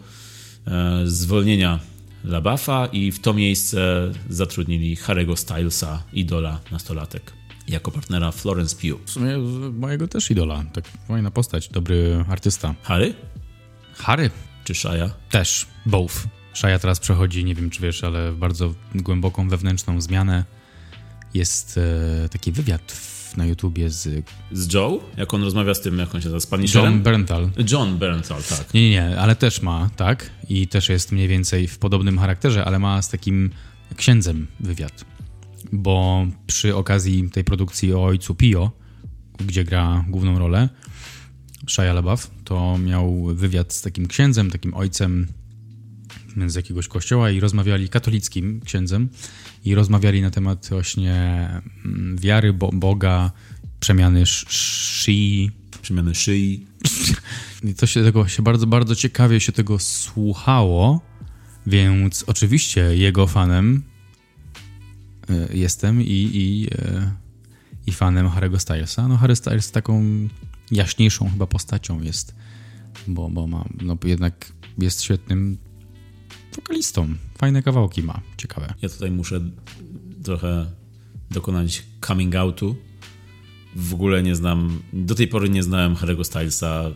zwolnienia LaBeoufa i w to miejsce zatrudnili Harry'ego Stylesa, idola nastolatek, jako partnera Florence Pugh. W sumie mojego też idola, tak fajna postać, dobry artysta. Harry? Harry. Czy Shia? Też, both. Shia teraz przechodzi, nie wiem czy wiesz, ale bardzo głęboką wewnętrzną zmianę. Jest e, taki wywiad na YouTubie z... Z Joe? Jak on rozmawia z tym, jak on się nazywa? Z Punisherem? John Berntal. John Berntal, tak. Nie, nie, nie, ale też ma, tak? I też jest mniej więcej w podobnym charakterze, ale ma z takim księdzem wywiad. Bo przy okazji tej produkcji o ojcu Pio, gdzie gra główną rolę, Shia LaBeouf, to miał wywiad z takim księdzem, takim ojcem z jakiegoś kościoła i rozmawiali katolickim księdzem i rozmawiali na temat właśnie mm, wiary, bo, Boga, przemiany szyi. Przemiany szyi. <laughs> I to się tego się bardzo, bardzo ciekawie się tego słuchało, więc oczywiście jego fanem e, jestem i, i, e, i fanem Harry'ego Stylesa. No Harry Styles taką jaśniejszą chyba postacią jest, bo, bo ma, no jednak jest świetnym wokalistą. Fajne kawałki ma, ciekawe. Ja tutaj muszę trochę dokonać coming outu. W ogóle nie znam, do tej pory nie znałem Harry'ego Stylesa,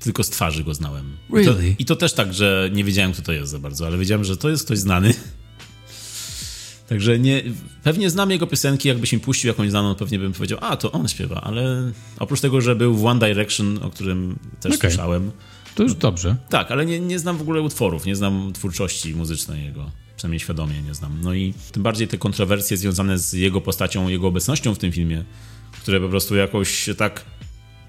tylko z twarzy go znałem. Really? I to, I to też tak, że nie wiedziałem, kto to jest za bardzo, ale wiedziałem, że to jest ktoś znany. <laughs> Także nie, pewnie znam jego piosenki, jakbyś mi puścił jakąś znaną, pewnie bym powiedział, a to on śpiewa, ale oprócz tego, że był w One Direction, o którym też okay. słyszałem, to już dobrze. Tak, ale nie, nie znam w ogóle utworów, nie znam twórczości muzycznej jego. Przynajmniej świadomie nie znam. No i tym bardziej te kontrowersje związane z jego postacią, jego obecnością w tym filmie, które po prostu jakoś tak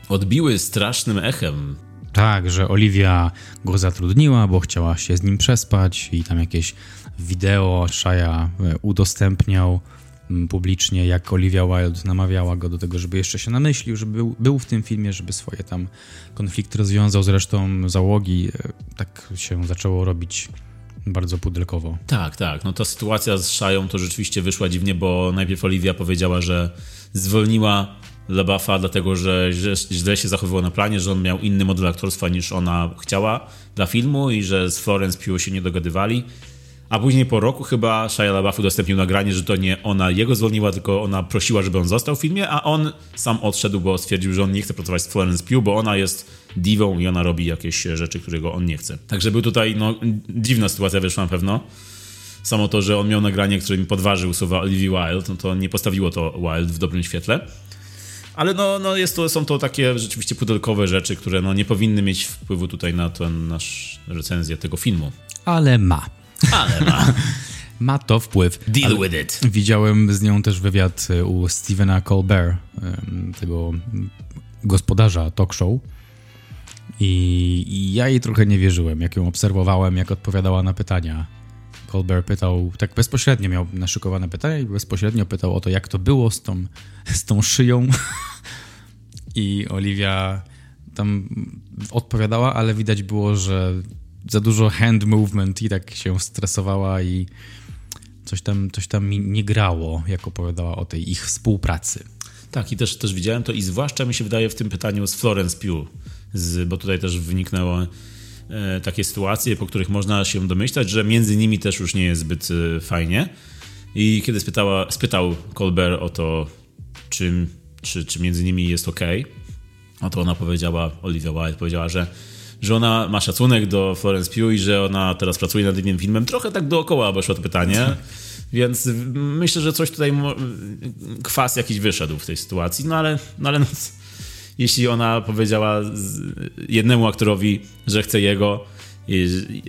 odbiły strasznym echem. Tak, że Olivia go zatrudniła, bo chciała się z nim przespać i tam jakieś wideo Shia e, udostępniał publicznie, jak Olivia Wilde namawiała go do tego, żeby jeszcze się namyślił, żeby był, był w tym filmie, żeby swoje tam konflikty rozwiązał z resztą załogi. E, tak się zaczęło robić bardzo pudelkowo. Tak, tak. No ta sytuacja z Szają to rzeczywiście wyszła dziwnie, bo najpierw Olivia powiedziała, że zwolniła LaBaffa dlatego, że źle się zachowywał na planie, że on miał inny model aktorstwa niż ona chciała dla filmu i że z Florence Pugh się nie dogadywali. A później po roku chyba Shia LaBeouf udostępnił nagranie, że to nie ona jego zwolniła, tylko ona prosiła, żeby on został w filmie, a on sam odszedł, bo stwierdził, że on nie chce pracować z Florence Pugh, bo ona jest diwą i ona robi jakieś rzeczy, którego on nie chce. Także był tutaj, no, dziwna sytuacja wyszła na pewno. Samo to, że on miał nagranie, które mi podważył słowa Olivia Wilde, no to nie postawiło to Wilde w dobrym świetle. Ale no, no jest to, są to takie rzeczywiście pudelkowe rzeczy, które no nie powinny mieć wpływu tutaj na ten nasz recenzję tego filmu. Ale ma. Ale ma. <laughs> ma to wpływ. Deal with it. Widziałem z nią też wywiad e, u Stevena Colbert, tego gospodarza talk show. I, I, ja jej trochę nie wierzyłem, jak ją obserwowałem, jak odpowiadała na pytania. Colbert pytał, tak bezpośrednio miał naszykowane pytania i bezpośrednio pytał o to, jak to było z tą, <laughs> z tą szyją. <laughs> I Olivia tam odpowiadała, ale widać było, że za dużo hand movement i tak się stresowała i coś tam, coś tam mi nie grało, jak opowiadała o tej ich współpracy. Tak, i też, też widziałem to i zwłaszcza mi się wydaje w tym pytaniu z Florence Pugh, z, bo tutaj też wyniknęło e, takie sytuacje, po których można się domyślać, że między nimi też już nie jest zbyt e, fajnie. I kiedy spytała, spytał Colbert o to, czy, czy, czy między nimi jest ok, no to ona powiedziała, Olivia Wilde powiedziała, że, że ona ma szacunek do Florence Pugh i że ona teraz pracuje nad innym filmem. Trochę tak dookoła obeszło to pytanie. <laughs> Więc myślę, że coś tutaj kwas jakiś wyszedł w tej sytuacji, no ale, no ale no, jeśli ona powiedziała jednemu aktorowi, że chce jego,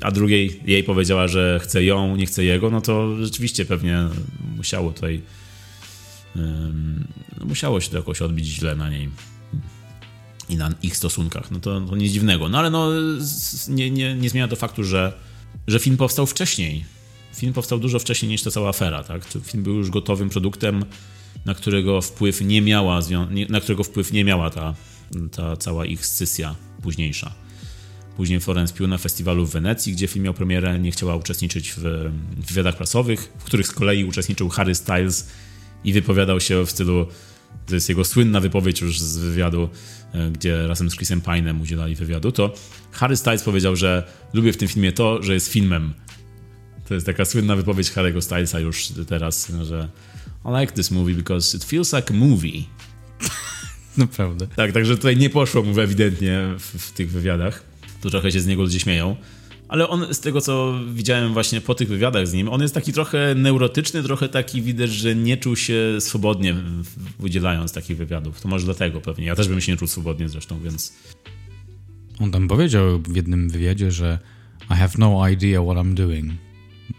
a drugiej jej powiedziała, że chce ją, nie chce jego, no to rzeczywiście pewnie musiało tutaj no musiało się to jakoś odbić źle na niej i na ich stosunkach. No to, to nic dziwnego. No ale no nie, nie, nie zmienia to faktu, że, że film powstał wcześniej Film powstał dużo wcześniej niż ta cała afera, tak? Film był już gotowym produktem, na którego wpływ nie miała, na którego wpływ nie miała ta, ta cała ich scysja późniejsza. Później Florence Pugh na festiwalu w Wenecji, gdzie film miał premierę, nie chciała uczestniczyć w wywiadach prasowych, w których z kolei uczestniczył Harry Styles i wypowiadał się w stylu, to jest jego słynna wypowiedź już z wywiadu, e, gdzie razem z Chrisem Pine'em udzielali wywiadu, to Harry Styles powiedział, że lubię w tym filmie to, że jest filmem, to jest taka słynna wypowiedź Harry'ego Stylesa już teraz, że I like this movie because it feels like a movie. <laughs> Naprawdę. Tak, także tutaj nie poszło mu ewidentnie w, w tych wywiadach. Tu trochę się z niego ludzie śmieją. Ale on, z tego co widziałem właśnie po tych wywiadach z nim, on jest taki trochę neurotyczny, trochę taki widać, że nie czuł się swobodnie udzielając takich wywiadów. To może dlatego pewnie. Ja też bym się nie czuł swobodnie zresztą, więc... On tam powiedział w jednym wywiadzie, że I have no idea what I'm doing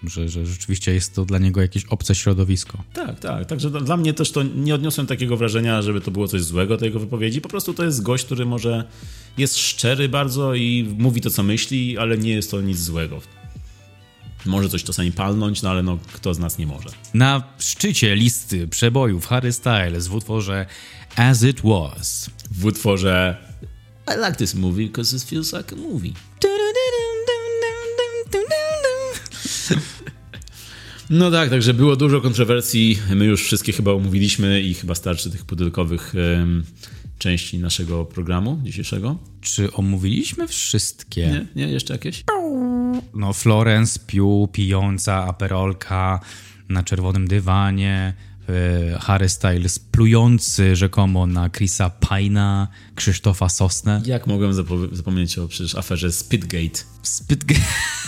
że, że rzeczywiście jest to dla niego jakieś obce środowisko. Tak, tak. Także dla mnie też to nie odniosłem takiego wrażenia, żeby to było coś złego, tej jego wypowiedzi. Po prostu to jest gość, który może jest szczery bardzo i mówi to, co myśli, ale nie jest to nic złego. Może coś czasami palnąć, no ale no, kto z nas nie może. Na szczycie listy przebojów Harry Styles w utworze As It Was. W utworze I like this movie because it feels like a movie. No tak, także było dużo kontrowersji. My już wszystkie chyba omówiliśmy i chyba starczy tych pudelkowych um, części naszego programu dzisiejszego. Czy omówiliśmy wszystkie? Nie, nie, jeszcze jakieś? No, Florence pił, pijąca aperolka na czerwonym dywanie, Harry Styles plujący rzekomo na Chrisa Pina, Krzysztofa Sosnę. Jak mogłem zapomnieć o przecież aferze Spitgate? Spitgate.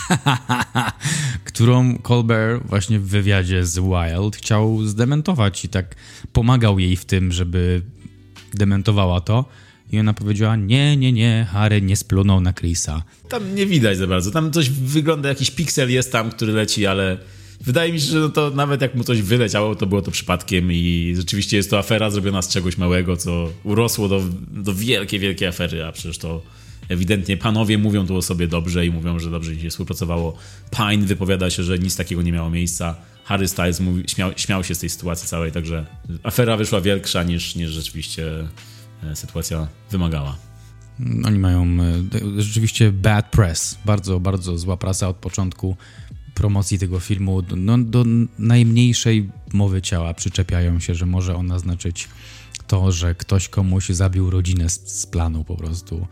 <laughs> którą Colbert właśnie w wywiadzie z Wild chciał zdementować i tak pomagał jej w tym, żeby dementowała to. I ona powiedziała, nie, nie, nie, Harry nie splunął na Chrisa. Tam nie widać za bardzo. Tam coś wygląda, jakiś piksel jest tam, który leci, ale wydaje mi się, że to nawet jak mu coś wyleciało, to było to przypadkiem i rzeczywiście jest to afera zrobiona z czegoś małego, co urosło do, do wielkiej, wielkiej afery, a przecież to ewidentnie panowie mówią tu o sobie dobrze i mówią, że dobrze się współpracowało. Pine wypowiada się, że nic takiego nie miało miejsca. Harry Styles mówi, śmiał, śmiał się z tej sytuacji całej, także afera wyszła większa niż, niż rzeczywiście e, sytuacja wymagała. Oni mają e, rzeczywiście bad press, bardzo, bardzo zła prasa od początku promocji tego filmu. No, do najmniejszej mowy ciała przyczepiają się, że może ona znaczyć to, że ktoś komuś zabił rodzinę z, z planu po prostu.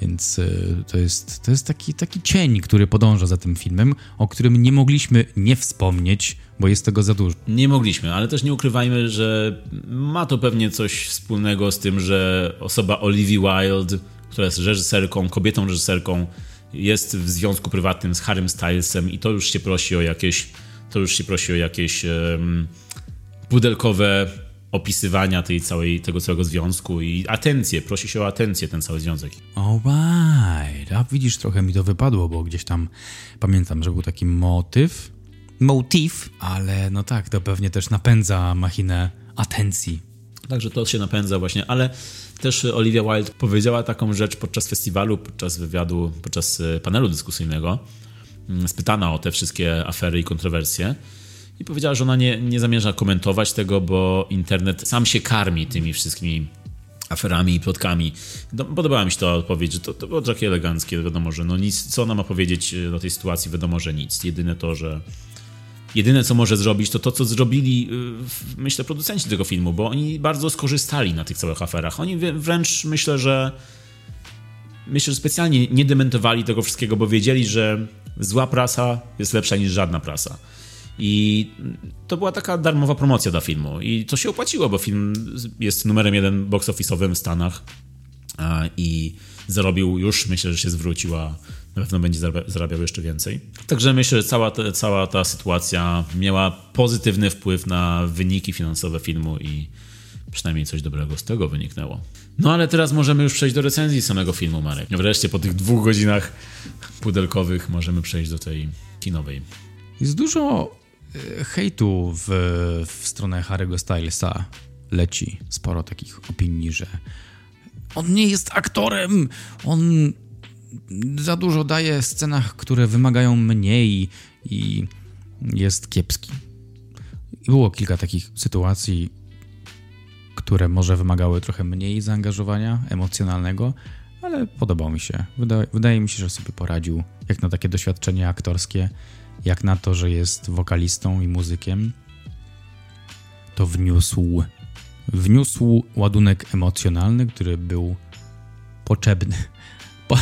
Więc e, to jest, to jest taki, taki cień, który podąża za tym filmem, o którym nie mogliśmy nie wspomnieć, bo jest tego za dużo. Nie mogliśmy, ale też nie ukrywajmy, że ma to pewnie coś wspólnego z tym, że osoba Olivia Wilde, która jest reżyserką, kobietą reżyserką, jest w związku prywatnym z Harrym Stylesem i to już się prosi o jakieś, to już się prosi o jakieś um, pudelkowe opisywania tej całej, tego całego związku i atencję, prosi się o atencję ten cały związek. Alright, a widzisz, trochę mi to wypadło, bo gdzieś tam pamiętam, że był taki motyw, motyw, ale no tak, to pewnie też napędza machinę atencji. Także to się napędza właśnie, ale też Olivia Wilde powiedziała taką rzecz podczas festiwalu, podczas wywiadu, podczas e, panelu dyskusyjnego, mm, spytana o te wszystkie afery i kontrowersje i powiedziała, że ona nie, nie zamierza komentować tego, bo internet sam się karmi tymi wszystkimi aferami i plotkami. Podobała mi się ta odpowiedź, że to, to było takie eleganckie, wiadomo, że no nic, co ona ma powiedzieć do tej sytuacji, wiadomo, że nic. Jedyne to, że jedyne co może zrobić, to to, co zrobili, myślę, producenci tego filmu, bo oni bardzo skorzystali na tych całych aferach. Oni wręcz, myślę, że myślę, że specjalnie nie dementowali tego wszystkiego, bo wiedzieli, że zła prasa jest lepsza niż żadna prasa. I to była taka darmowa promocja dla filmu. I to się opłaciło, bo film jest numerem jeden box office'owym w Stanach i zarobił już, myślę, że się zwrócił, a na pewno będzie zarabiał jeszcze więcej. Także myślę, że cała, ta, cała ta sytuacja miała pozytywny wpływ na wyniki finansowe filmu i przynajmniej coś dobrego z tego wyniknęło. No ale teraz możemy już przejść do recenzji samego filmu, Marek. Wreszcie po tych dwóch godzinach pudelkowych możemy przejść do tej kinowej. Jest dużo e, hejtu w, w stronę Harry'ego Stylesa. Leci sporo takich opinii, że on nie jest aktorem, on za dużo daje scenach, które wymagają mniej i jest kiepski. Było kilka takich sytuacji, które może wymagały trochę mniej zaangażowania emocjonalnego, ale podobał mi się. Wydaje, wydaje mi się, że sobie poradził, jak na takie doświadczenie aktorskie, jak na to, że jest wokalistą i muzykiem. To wniósł, wniósł ładunek emocjonalny, który był potrzebny. Po,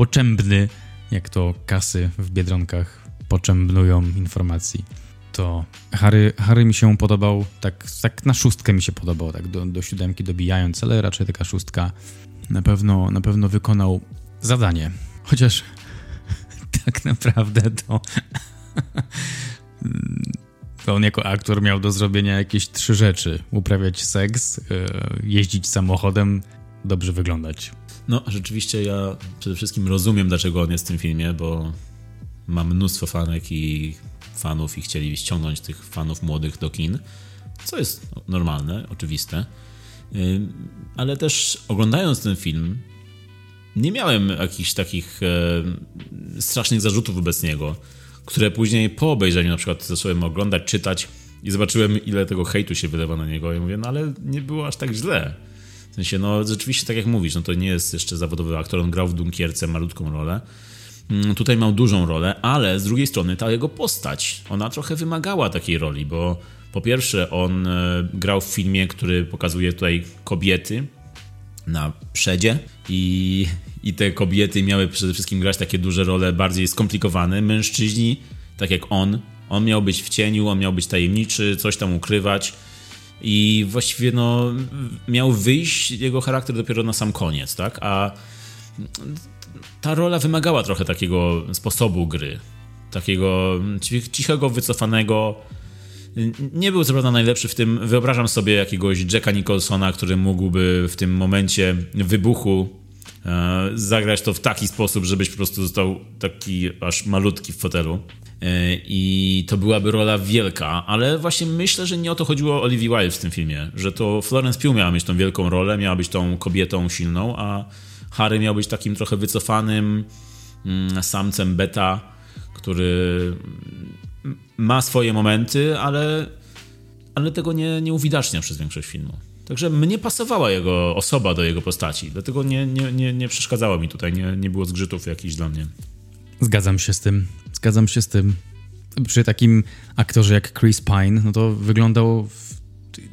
poczębny, jak to kasy w biedronkach poczębnują informacji to Harry, Harry mi się podobał, tak, tak na szóstkę mi się podobał, tak do, do siódemki dobijając, ale raczej taka szóstka na pewno, na pewno wykonał zadanie. Chociaż <laughs> tak naprawdę to, <laughs> to on jako aktor miał do zrobienia jakieś trzy rzeczy. Uprawiać seks, e, jeździć samochodem, dobrze wyglądać. No, rzeczywiście ja przede wszystkim rozumiem, dlaczego on jest w tym filmie, bo mam mnóstwo fanek i fanów i chcieli ściągnąć tych fanów młodych do kin, co jest normalne, oczywiste. Ale też oglądając ten film, nie miałem jakichś takich e, strasznych zarzutów wobec niego, które później po obejrzeniu na przykład zacząłem oglądać, czytać i zobaczyłem, ile tego hejtu się wylewa na niego. I mówię, no ale nie było aż tak źle. W sensie, no rzeczywiście, tak jak mówisz, no to nie jest jeszcze zawodowy aktor, on grał w Dunkierce malutką rolę, Mm, tutaj miał dużą rolę, ale z drugiej strony ta jego postać, ona trochę wymagała takiej roli, bo po pierwsze on e, grał w filmie, który pokazuje tutaj kobiety na przedzie i, i te kobiety miały przede wszystkim grać takie duże role bardziej skomplikowane. Mężczyźni, tak jak on, on miał być w cieniu, on miał być tajemniczy, coś tam ukrywać i właściwie no, miał wyjść jego charakter dopiero na sam koniec, tak? A ta rola wymagała trochę takiego sposobu gry. Takiego cichego, wycofanego. Nie był co prawda najlepszy w tym. Wyobrażam sobie jakiegoś Jacka Nicholsona, który mógłby w tym momencie wybuchu e, zagrać to w taki sposób, żebyś po prostu został taki aż malutki w fotelu. E, I to byłaby rola wielka, ale właśnie myślę, że nie o to chodziło Olivia Wilde w tym filmie. Że to Florence Pugh miała mieć tą wielką rolę, miała być tą kobietą silną, a Harry miał być takim trochę wycofanym mm, samcem beta, który ma swoje momenty, ale, ale tego nie, nie uwidacznia przez większość filmu. Także mnie pasowała jego osoba do jego postaci, dlatego nie, nie, nie, nie przeszkadzało mi tutaj, nie, nie było zgrzytów jakichś dla mnie. Zgadzam się z tym, zgadzam się z tym. Przy takim aktorze jak Chris Pine, no to wyglądał w,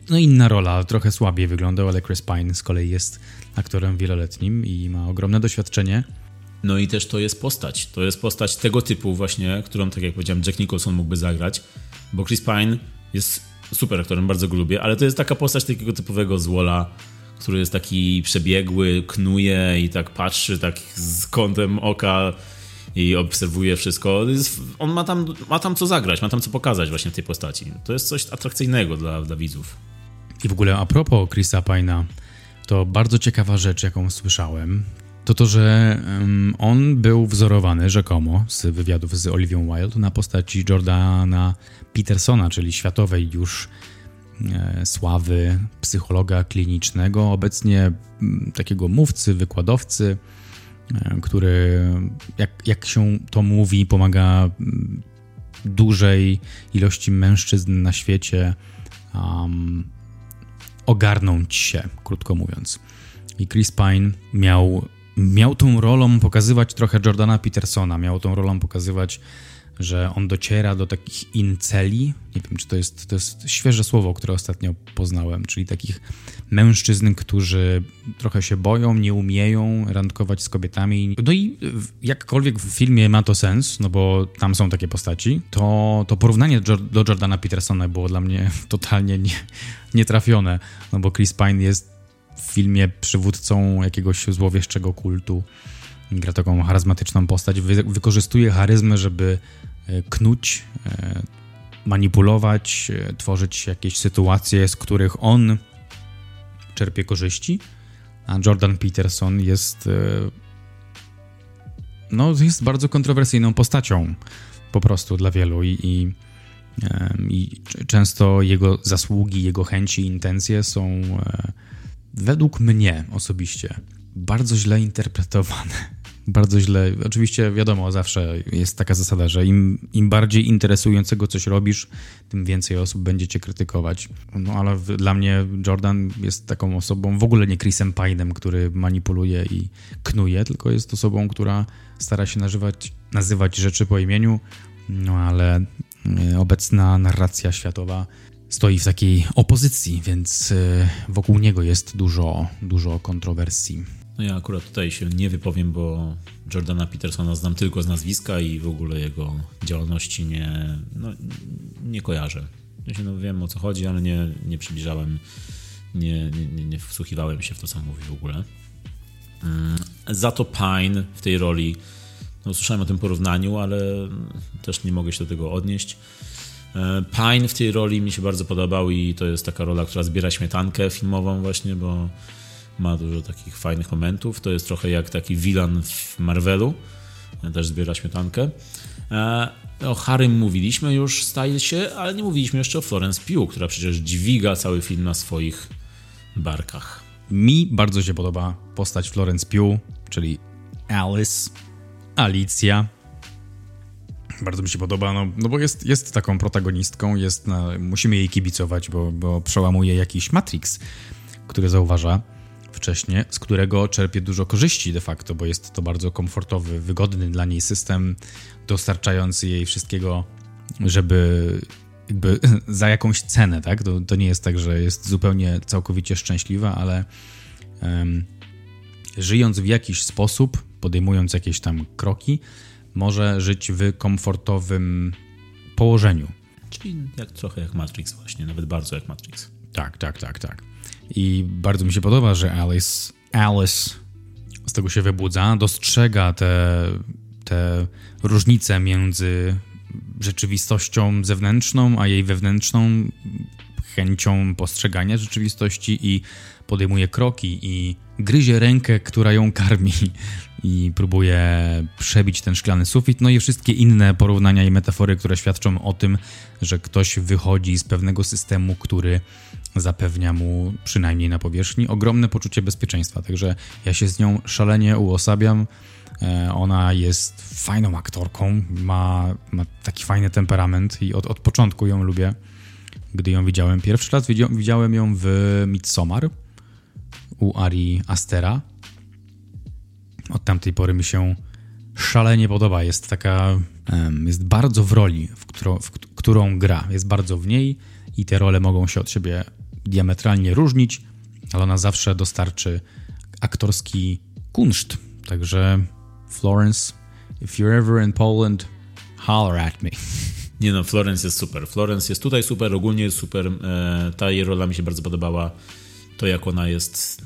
no inna rola, trochę słabiej wyglądał, ale Chris Pine z kolei jest aktorem wieloletnim i ma ogromne doświadczenie. No i też to jest postać. To jest postać tego typu właśnie, którą, tak jak powiedziałem, Jack Nicholson mógłby zagrać, bo Chris Pine jest super aktorem, bardzo go lubię, ale to jest taka postać takiego typowego złola, który jest taki przebiegły, knuje i tak patrzy tak z kątem oka i obserwuje wszystko. On ma tam, ma tam co zagrać, ma tam co pokazać właśnie w tej postaci. To jest coś atrakcyjnego dla, dla widzów. I w ogóle a propos Chrisa Pine'a, to bardzo ciekawa rzecz, jaką słyszałem, to to, że on był wzorowany rzekomo z wywiadów z Olivią Wilde na postaci Jordana Petersona, czyli światowej już e, sławy psychologa klinicznego, obecnie takiego mówcy, wykładowcy, który, jak, jak się to mówi, pomaga m, dużej ilości mężczyzn na świecie um, ogarnąć się, krótko mówiąc. I Chris Pine miał, miał tą rolą pokazywać trochę Jordana Petersona, miał tą rolą pokazywać że on dociera do takich inceli, nie wiem, czy to jest, to jest świeże słowo, które ostatnio poznałem, czyli takich mężczyzn, którzy trochę się boją, nie umieją randkować z kobietami. No i jakkolwiek w filmie ma to sens, no bo tam są takie postaci, to, to porównanie do Jordana Petersona było dla mnie <laughs> totalnie nie, nietrafione, no bo Chris Pine jest w filmie przywódcą jakiegoś złowieszczego kultu, gra taką charyzmatyczną postać, wy, wykorzystuje charyzmę, żeby e, knuć, e, manipulować, e, tworzyć jakieś sytuacje, z których on czerpie korzyści, a Jordan Peterson jest no, jest bardzo kontrowersyjną postacią po prostu dla wielu i, i, i często jego zasługi, jego chęci, intencje są według mnie osobiście bardzo źle interpretowane bardzo źle. Oczywiście wiadomo, zawsze jest taka zasada, że im, im bardziej interesującego coś robisz, tym więcej osób będzie cię krytykować. No ale w, dla mnie Jordan jest taką osobą, w ogóle nie Chrisem Pine'em, który manipuluje i knuje, tylko jest osobą, która stara się nazywać, nazywać rzeczy po imieniu, no ale e, obecna narracja światowa stoi w takiej opozycji, więc e, wokół niego jest dużo, dużo kontrowersji. No ja akurat tutaj się nie wypowiem, bo Jordana Petersona znam tylko z nazwiska i w ogóle jego działalności nie, no, nie kojarzę. Ja się no, wiem o co chodzi, ale nie, nie przybliżałem, nie, nie, nie wsłuchiwałem się w to, co mówi w ogóle. Mm, za to Pine w tej roli, no słyszałem o tym porównaniu, ale też nie mogę się do tego odnieść. E, Pine w tej roli mi się bardzo podobał i to jest taka rola, która zbiera śmietankę filmową właśnie, bo ma dużo takich fajnych momentów. To jest trochę jak taki villain w Marvelu. Też zbiera śmietankę. E, o Harrym mówiliśmy już, staje się, ale nie mówiliśmy jeszcze o Florence Pugh, która przecież dźwiga cały film na swoich barkach. Mi bardzo się podoba postać Florence Pugh, czyli Alice, Alicja. Bardzo mi się podoba, no, no bo jest, jest taką protagonistką, jest na, musimy jej kibicować, bo, bo przełamuje jakiś Matrix, który zauważa wcześniej, z którego czerpie dużo korzyści de facto, bo jest to bardzo komfortowy, wygodny dla niej system, dostarczający jej wszystkiego, żeby jakby <laughs> za jakąś cenę, tak? To, to nie jest tak, że jest zupełnie całkowicie szczęśliwa, ale um, żyjąc w jakiś sposób, podejmując jakieś tam kroki, może żyć w komfortowym położeniu. Czyli jak, trochę jak Matrix właśnie, nawet bardzo jak Matrix. Tak, tak, tak, tak. I bardzo mi się podoba, że Alice, Alice z tego się wybudza, dostrzega te, te różnice między rzeczywistością zewnętrzną, a jej wewnętrzną chęcią postrzegania rzeczywistości i podejmuje kroki i gryzie rękę, która ją karmi i próbuje przebić ten szklany sufit, no i wszystkie inne porównania i metafory, które świadczą o tym, że ktoś wychodzi z pewnego systemu, który zapewnia mu, przynajmniej na powierzchni, ogromne poczucie bezpieczeństwa. Także ja się z nią szalenie uosabiam. E, ona jest fajną aktorką, ma, ma taki fajny temperament i od, od początku ją lubię. Gdy ją widziałem pierwszy raz, widziałem ją w Midsommar u Ari Astera. Od tamtej pory mi się szalenie podoba. Jest taka, jest bardzo w roli, w którą, w którą gra. Jest bardzo w niej i te role mogą się od siebie diametralnie różnić, ale ona zawsze dostarczy aktorski kunszt. Także Florence, if you're ever in Poland, holler at me. <laughs> Nie no, Florence jest super. Florence jest tutaj super, ogólnie jest super. E, ta jej rola mi się bardzo podobała. To, jak ona jest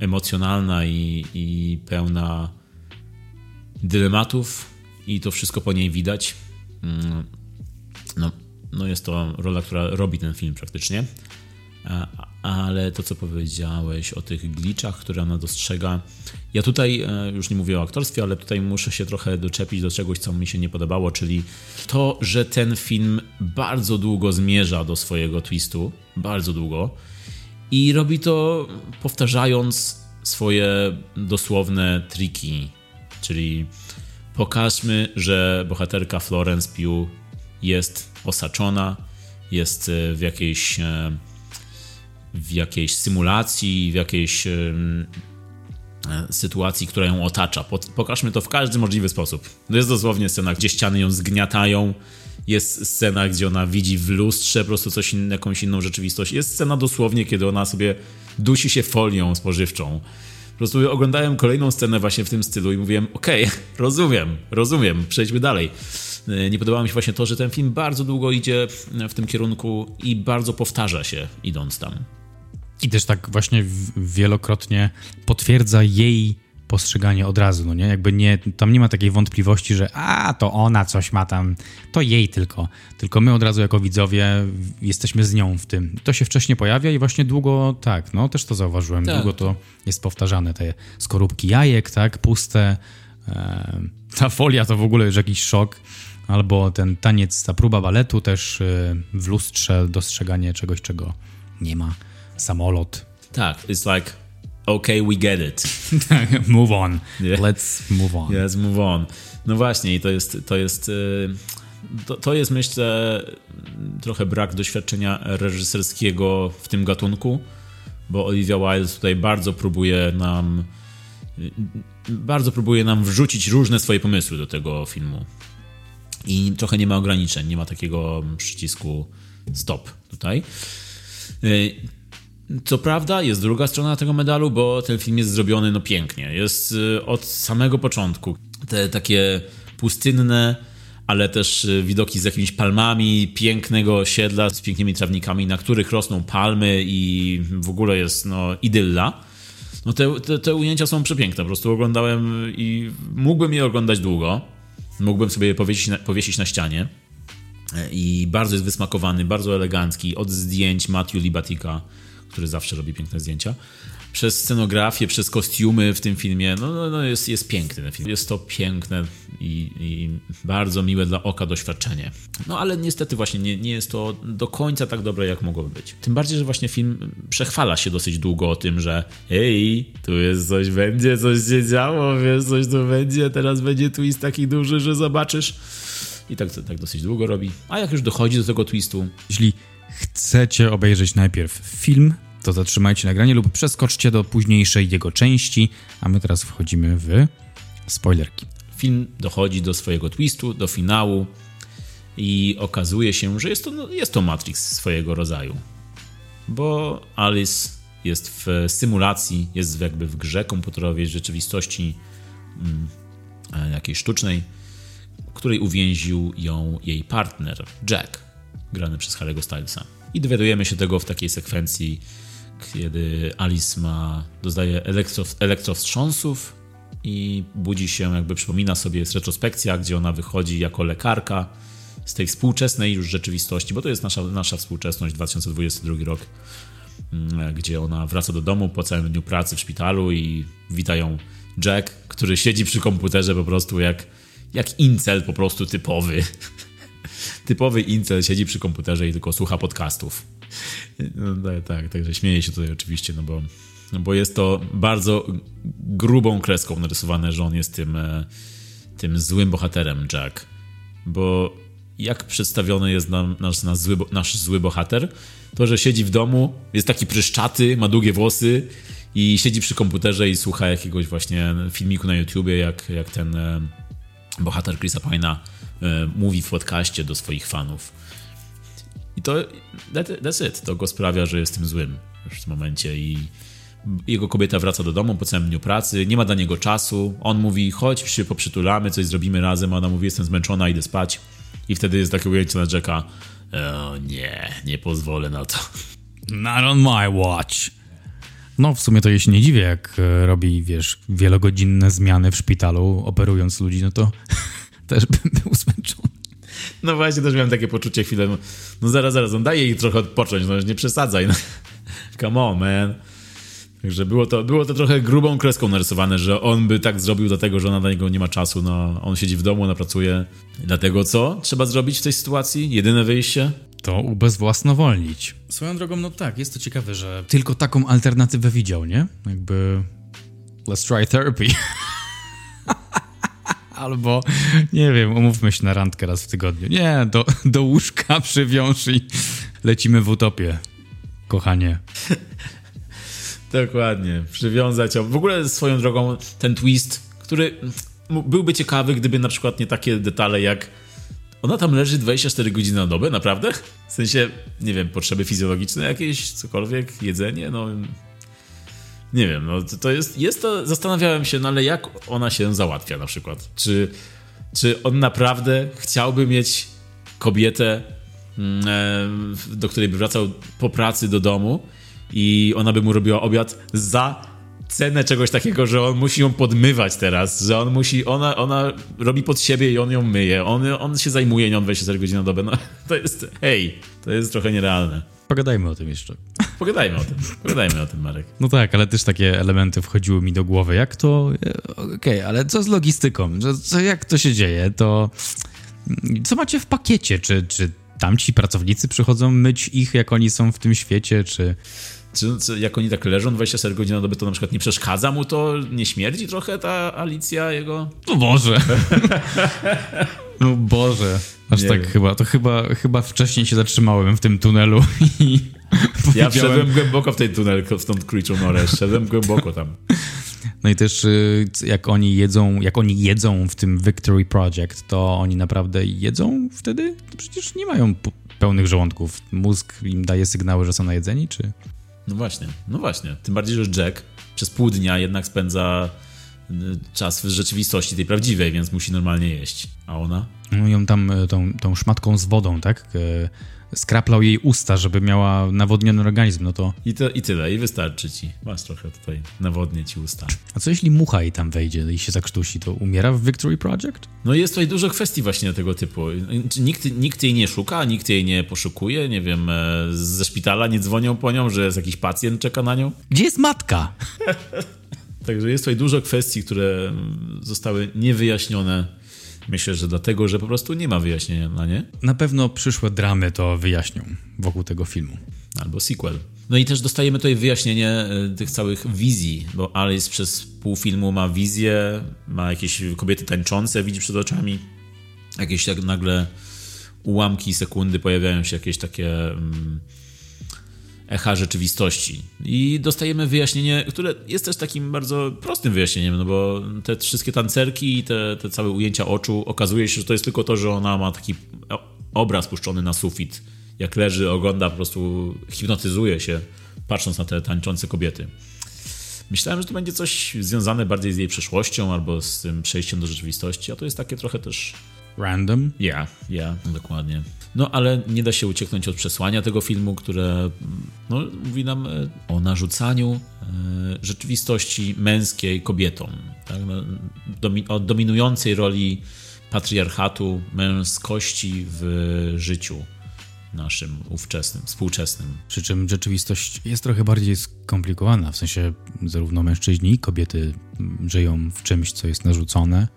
emocjonalna i, i pełna dylematów i to wszystko po niej widać. Mm, no, no jest to rola, która robi ten film praktycznie. Ale to, co powiedziałeś o tych glitchach, które ona dostrzega, ja tutaj e, już nie mówię o aktorstwie, ale tutaj muszę się trochę doczepić do czegoś, co mi się nie podobało, czyli to, że ten film bardzo długo zmierza do swojego twistu, bardzo długo, i robi to powtarzając swoje dosłowne triki, czyli pokażmy, że bohaterka Florence Pugh jest osaczona, jest e, w jakiejś e, w jakiejś symulacji, w jakiejś sytuacji, która ją otacza. Pokażmy to w każdy możliwy sposób. To jest dosłownie scena, gdzie ściany ją zgniatają, jest scena, gdzie ona widzi w lustrze po prostu coś in, jakąś inną rzeczywistość. Jest scena dosłownie, kiedy ona sobie dusi się folią spożywczą. Po prostu oglądałem kolejną scenę właśnie w tym stylu i mówiłem, okej, okay, <laughs> rozumiem, rozumiem, przejdźmy dalej. E, nie podobało mi się właśnie to, że ten film bardzo długo idzie w tym kierunku i bardzo powtarza się idąc tam. I też tak właśnie wielokrotnie potwierdza jej postrzeganie od razu, no nie? Jakby nie, tam nie ma takiej wątpliwości, że a, to ona coś ma tam, to jej tylko. Tylko my od razu jako widzowie jesteśmy z nią w tym. To się wcześniej pojawia i właśnie długo, tak, no też to zauważyłem, tak. długo to jest powtarzane, te skorupki jajek, tak, puste, e, <laughs> ta folia to w ogóle już jakiś szok, albo ten taniec, ta próba baletu też e, w lustrze dostrzeganie czegoś, czego nie ma. Samolot. Tak, it's like okay, we get it. <laughs> move on. Yeah. Let's move on. Yes, move on. No właśnie, i to jest, to jest, y, to, to jest myślę trochę brak doświadczenia reżyserskiego w tym gatunku, bo Olivia Wilde tutaj bardzo próbuje nam bardzo próbuje nam wrzucić różne swoje pomysły do tego filmu. I trochę nie ma ograniczeń, nie ma takiego przycisku stop tutaj. Co prawda, jest druga strona tego medalu, bo ten film jest zrobiony no pięknie. Jest y, od samego początku. Te takie pustynne, ale też y, widoki z jakimiś palmami, pięknego osiedla z pięknymi trawnikami, na których rosną palmy i w ogóle jest no idylla. No te, te, te ujęcia są przepiękne. Po prostu oglądałem i mógłbym je oglądać długo. Mógłbym sobie je powiesić na, powiesić na ścianie. I bardzo jest wysmakowany, bardzo elegancki. Od zdjęć Matthew Libatika który zawsze robi piękne zdjęcia. Przez scenografię, przez kostiumy w tym filmie, no, no, no jest, jest piękny ten film. Jest to piękne i, i, bardzo miłe dla oka doświadczenie. No ale niestety właśnie nie, nie jest to do końca tak dobre, jak mogłoby być. Tym bardziej, że właśnie film przechwala się dosyć długo o tym, że ej, tu jest coś, będzie coś się działo, wiesz, coś tu będzie, teraz będzie twist taki duży, że zobaczysz. I tak, tak dosyć długo robi. A jak już dochodzi do tego twistu... Jeśli chcecie obejrzeć najpierw film, to zatrzymajcie nagranie lub przeskoczcie do późniejszej jego części, a my teraz wchodzimy w spoilerki. Film dochodzi do swojego twistu, do finału i okazuje się, że jest to, no, jest to Matrix swojego rodzaju. Bo Alice jest w symulacji, jest jakby w grze komputerowej, rzeczywistości mm, e, jakiejś sztucznej, której uwięził ją jej partner, Jack, grany przez Harry'ego Stylesa. I dowiadujemy się tego w takiej sekwencji, kiedy Alice ma, dostaje elektro, elektrowstrząsów i budzi się, jakby przypomina sobie, jest retrospekcja, gdzie ona wychodzi jako lekarka z tej współczesnej już rzeczywistości, bo to jest nasza, nasza współczesność, 2022 rok, mm, gdzie ona wraca do domu po całym dniu pracy w szpitalu i witają Jack, który siedzi przy komputerze po prostu jak, jak incel po prostu typowy. <laughs> typowy incel siedzi przy komputerze i tylko słucha podcastów. No, tak, tak, także śmieję się tutaj oczywiście, no bo, no bo jest to bardzo grubą kreską narysowane, że on jest tym, e, tym złym bohaterem Jack. Bo jak przedstawiony jest nam, nasz, nasz, zły, nasz zły bohater, to, że siedzi w domu, jest taki pryszczaty, ma długie włosy i siedzi przy komputerze i słucha jakiegoś właśnie filmiku na YouTubie, jak, jak ten e, bohater Chrisa Pine'a e, mówi w podcaście do swoich fanów. I to, that's it, to go sprawia, że jest tym złym w tym momencie i jego kobieta wraca do domu po całym dniu pracy, nie ma dla niego czasu, on mówi, chodź się poprzytulamy, coś zrobimy razem, a ona mówi, jestem zmęczona, idę spać. I wtedy jest takie ujęcie na Jacka, o nie, nie pozwolę na to. Not on my watch. No, w sumie to jej się nie dziwię, jak e, robi, wiesz, wielogodzinne zmiany w szpitalu, operując ludzi, no to <laughs> też bym był zmęczony. No właśnie, też miałem takie poczucie chwilę, no, no zaraz, zaraz, on daje jej trochę odpocząć, no nie przesadzaj. No. <laughs> Come on, man. Także było to, było to trochę grubą kreską narysowane, że on by tak zrobił dlatego, że ona dla niego nie ma czasu, no on siedzi w domu, ona pracuje. Dlatego co trzeba zrobić w tej sytuacji? Jedyne wyjście? To ubezwłasnowolnić. Swoją drogą, no tak, jest to ciekawe, że tylko taką alternatywę widział, nie? Jakby let's try therapy. <laughs> Albo, nie wiem, umówmy się na randkę raz w tygodniu. Nie, do, do łóżka <laughs> przywiąż i lecimy w utopię. kochanie. <laughs> Dokładnie, przywiązać. W ogóle swoją drogą ten twist, który byłby ciekawy, gdyby na przykład nie takie detale jak ona tam leży 24 godziny na dobę, naprawdę? W sensie, nie wiem, potrzeby fizjologiczne jakieś, cokolwiek, jedzenie, no... Nie wiem, no to jest, jest to, zastanawiałem się, no ale jak ona się załatwia na przykład? Czy, czy on naprawdę chciałby mieć kobietę, mm, e, do której by wracał po pracy do domu i ona by mu robiła obiad za cenę czegoś takiego, że on musi ją podmywać teraz, że on musi, ona, ona robi pod siebie i on ją myje, on, on się zajmuje nią 24 godziny na dobę, no <laughs> to jest, hej, to jest trochę nierealne. Pogadajmy o tym jeszcze. Pogadajmy o tym, pogadajmy o tym, Marek. No tak, ale też takie elementy wchodziły mi do głowy, jak to, e, okej, okay, ale co z logistyką, co, co, jak to się dzieje, to co macie w pakiecie, czy, czy tamci pracownicy przychodzą myć ich, jak oni są w tym świecie, czy... Czy, czy, jak oni tak leżą 24 godziny na dobę, to na przykład nie przeszkadza mu to? Nie śmierdzi trochę ta Alicja jego? No Boże. <laughs> no Boże. Aż nie tak wiem. chyba. To chyba, chyba wcześniej się zatrzymałem w tym tunelu <laughs> i Ja wszedłem głęboko w ten tunel, w tą Creature More. Szedłem głęboko tam. No i też y, jak oni jedzą, jak oni jedzą w tym Victory Project, to oni naprawdę jedzą wtedy? To przecież nie mają pełnych żołądków. Mózg im daje sygnały, że są najedzeni, czy... No właśnie, no właśnie. Tym bardziej, że Jack przez pół dnia jednak spędza czas w rzeczywistości tej prawdziwej, więc musi normalnie jeść. A ona? No ją tam y, tą, tą szmatką z wodą, tak? skraplał jej usta, żeby miała nawodniony organizm, no to... I, to, I tyle, i wystarczy ci. Masz trochę tutaj, nawodnie ci usta. A co jeśli mucha jej tam wejdzie i się zakrztusi, to umiera w Victory Project? No jest tutaj dużo kwestii właśnie tego typu. Nikt, nikt jej nie szuka, nikt jej nie poszukuje, nie wiem, e, ze szpitala nie dzwonią po nią, że jest jakiś pacjent, czeka na nią. Gdzie jest matka? <laughs> Także jest tutaj dużo kwestii, które zostały niewyjaśnione Myślę, że dlatego, że po prostu nie ma wyjaśnienia na nie. Na pewno przyszłe dramy to wyjaśnią wokół tego filmu. Albo sequel. No i też dostajemy tutaj wyjaśnienie e, tych całych wizji, bo Alice przez pół filmu ma wizję, ma jakieś kobiety tańczące, widzi przed oczami, jakieś tak nagle ułamki sekundy pojawiają się jakieś takie... Echa rzeczywistości. I dostajemy wyjaśnienie, które jest też takim bardzo prostym wyjaśnieniem, no bo te wszystkie tancerki i te, te całe ujęcia oczu, okazuje się, że to jest tylko to, że ona ma taki obraz puszczony na sufit. Jak leży, ogląda, po prostu hipnotyzuje się, patrząc na te tańczące kobiety. Myślałem, że to będzie coś związane bardziej z jej przeszłością albo z tym przejściem do rzeczywistości, a to jest takie trochę też Random? Ja, ja, dokładnie. No ale nie da się ucieknąć od przesłania tego filmu, które no, mówi nam e, o narzucaniu e, rzeczywistości męskiej kobietom. Tak? No, o dominującej roli patriarchatu, męskości w życiu naszym ówczesnym, współczesnym. Przy czym rzeczywistość jest trochę bardziej skomplikowana, w sensie zarówno mężczyźni i kobiety żyją w czymś, co jest narzucone,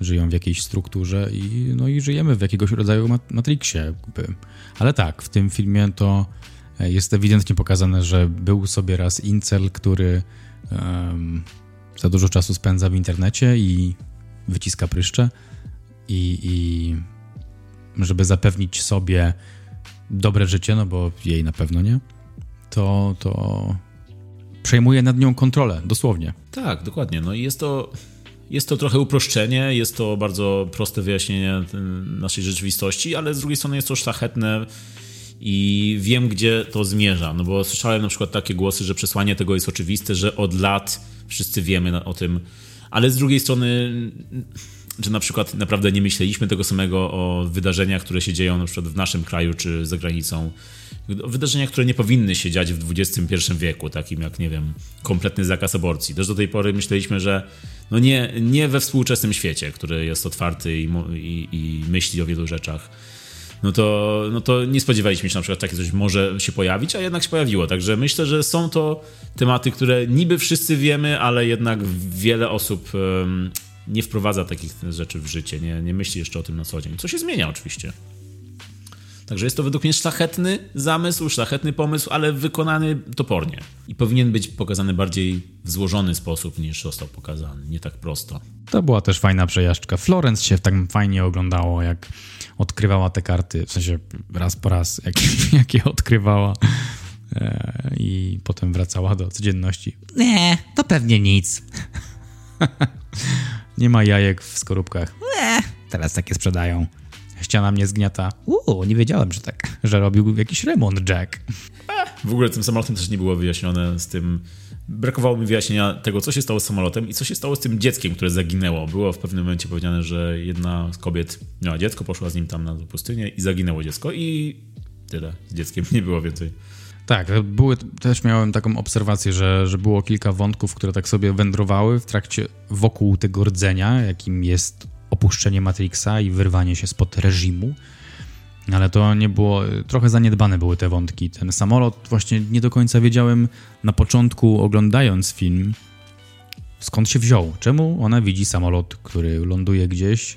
żyją w jakiejś strukturze i, no i żyjemy w jakiegoś rodzaju matrixie. Jakby. Ale tak, w tym filmie to e, jest ewidentnie pokazane, że był sobie raz incel, który um, za dużo czasu spędza w internecie i wyciska pryszcze i, i żeby zapewnić sobie dobre życie, no bo jej na pewno nie, to, to przejmuje nad nią kontrolę, dosłownie. Tak, dokładnie. No i jest to jest to trochę uproszczenie, jest to bardzo proste wyjaśnienie naszej rzeczywistości, ale z drugiej strony jest to szlachetne i wiem, gdzie to zmierza. No bo słyszałem na przykład takie głosy, że przesłanie tego jest oczywiste, że od lat wszyscy wiemy o tym, ale z drugiej strony, że na przykład naprawdę nie myśleliśmy tego samego o wydarzeniach, które się dzieją na przykład w naszym kraju czy za granicą wydarzenia, które nie powinny się dziać w XXI wieku, takim jak, nie wiem, kompletny zakaz aborcji. Też do tej pory myśleliśmy, że no nie, nie we współczesnym świecie, który jest otwarty i, i, i myśli o wielu rzeczach, no to, no to nie spodziewaliśmy się na przykład takie coś może się pojawić, a jednak się pojawiło. Także myślę, że są to tematy, które niby wszyscy wiemy, ale jednak wiele osób nie wprowadza takich rzeczy w życie, nie, nie myśli jeszcze o tym na co dzień. Co się zmienia oczywiście. Także jest to według mnie szlachetny zamysł, szlachetny pomysł, ale wykonany topornie. I powinien być pokazany bardziej w złożony sposób niż został pokazany, nie tak prosto. To była też fajna przejażdżka. Florence się tak fajnie oglądało, jak odkrywała te karty, w sensie raz po raz, jak, <laughs> jak je odkrywała. E, I potem wracała do codzienności. Nie, to pewnie nic. <laughs> Nie ma jajek w skorupkach. Nie, teraz takie sprzedają. Ściana mnie zgniata. Uuu, nie wiedziałem, że tak, że robił jakiś remont Jack. W ogóle tym samolotem też nie było wyjaśnione z tym. Brakowało mi wyjaśnienia tego, co się stało z samolotem i co się stało z tym dzieckiem, które zaginęło. Było w pewnym momencie powiedziane, że jedna z kobiet miała dziecko, poszła z nim tam na pustynię i zaginęło dziecko i tyle. Z dzieckiem nie było więcej. Tak, były, też miałem taką obserwację, że, że było kilka wątków, które tak sobie wędrowały w trakcie wokół tego rdzenia, jakim jest opuszczenie Matrixa i wyrwanie się spod reżimu. Ale to nie było, trochę zaniedbane były te wątki. Ten samolot, właśnie nie do końca wiedziałem na początku, oglądając film, skąd się wziął. Czemu ona widzi samolot, który ląduje gdzieś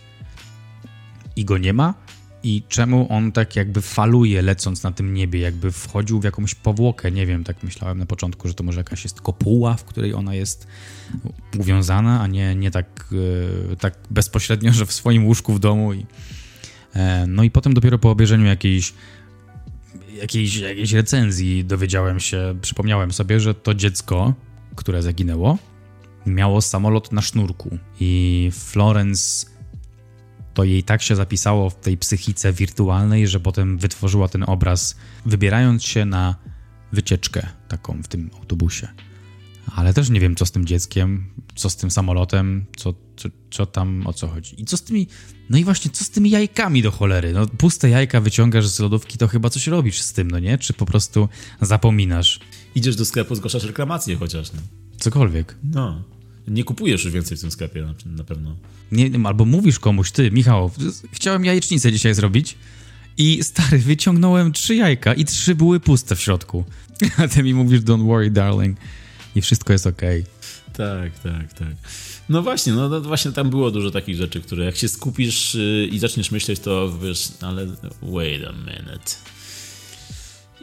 i go nie ma? I czemu on tak jakby faluje, lecąc na tym niebie, jakby wchodził w jakąś powłokę? Nie wiem, tak myślałem na początku, że to może jakaś jest kopuła, w której ona jest uwiązana, a nie, nie tak, e, tak bezpośrednio, że w swoim łóżku w domu i E, no i potem dopiero po obejrzeniu jakiejś, jakiejś, jakiejś recenzji dowiedziałem się, przypomniałem sobie, że to dziecko, które zaginęło, miało samolot na sznurku i Florence to jej tak się zapisało w tej psychice wirtualnej, że potem wytworzyła ten obraz, wybierając się na wycieczkę taką w tym autobusie. Ale też nie wiem, co z tym dzieckiem, co z tym samolotem, co, co, co tam, o co chodzi. I co z tymi no i właśnie, co z tymi jajkami do cholery? No, puste jajka wyciągasz z lodówki, to chyba coś robisz z tym, no nie? Czy po prostu zapominasz? Idziesz do sklepu, zgłaszasz reklamację chociaż, no. Cokolwiek. No. Nie kupujesz już więcej w tym sklepie, na, na pewno. Nie, albo mówisz komuś, ty, Michał, chciałem jajecznicę dzisiaj zrobić i stary, wyciągnąłem trzy jajka i trzy były puste w środku. <laughs> A ty mi mówisz, don't worry, darling. I wszystko jest okej. Okay. Tak, tak, tak. No właśnie, no, no, właśnie tam było dużo takich rzeczy, które jak się skupisz yy, i zaczniesz myśleć, to wiesz, ale wait a minute.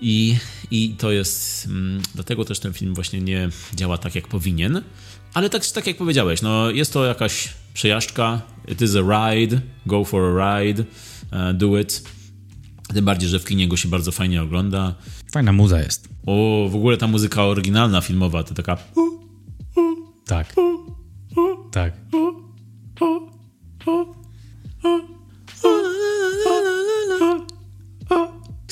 I, i to jest, mm, dlatego też ten film właśnie nie działa tak, jak powinien. Ale tak, tak jak powiedziałeś, no jest to jakaś przejażdżka, it is a ride, go for a ride, uh, do it. Tym bardziej, że w kinie go się bardzo fajnie ogląda. Fajna muza jest. O, w ogóle ta muzyka oryginalna filmowa, to taka... Tak. Tak.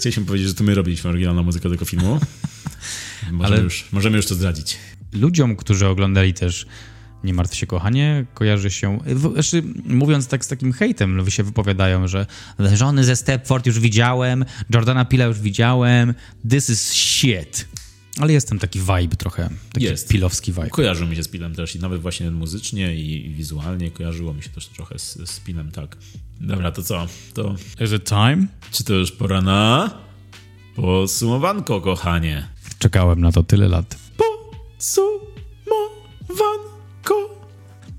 Chcieliśmy powiedzieć, że to my robiliśmy oryginalną muzykę tego filmu. <laughs> Możemy, Ale już, możemy już to zdradzić. Ludziom, którzy oglądali też Nie martw się kochanie, kojarzy się... Znaczy, mówiąc tak z takim hejtem, się wypowiadają, że żony ze Stepford już widziałem, Jordana Pila już widziałem, this is shit. Ale jest tam taki vibe trochę, taki jest. pilowski vibe. Kojarzył mi się z Pilem też i nawet właśnie muzycznie i, i wizualnie kojarzyło mi się też trochę z, z Pilem, tak. Dobra, to co? To... Is it time? Czy to już pora na podsumowanko, kochanie? Czekałem na to tyle lat. Podsumowanko.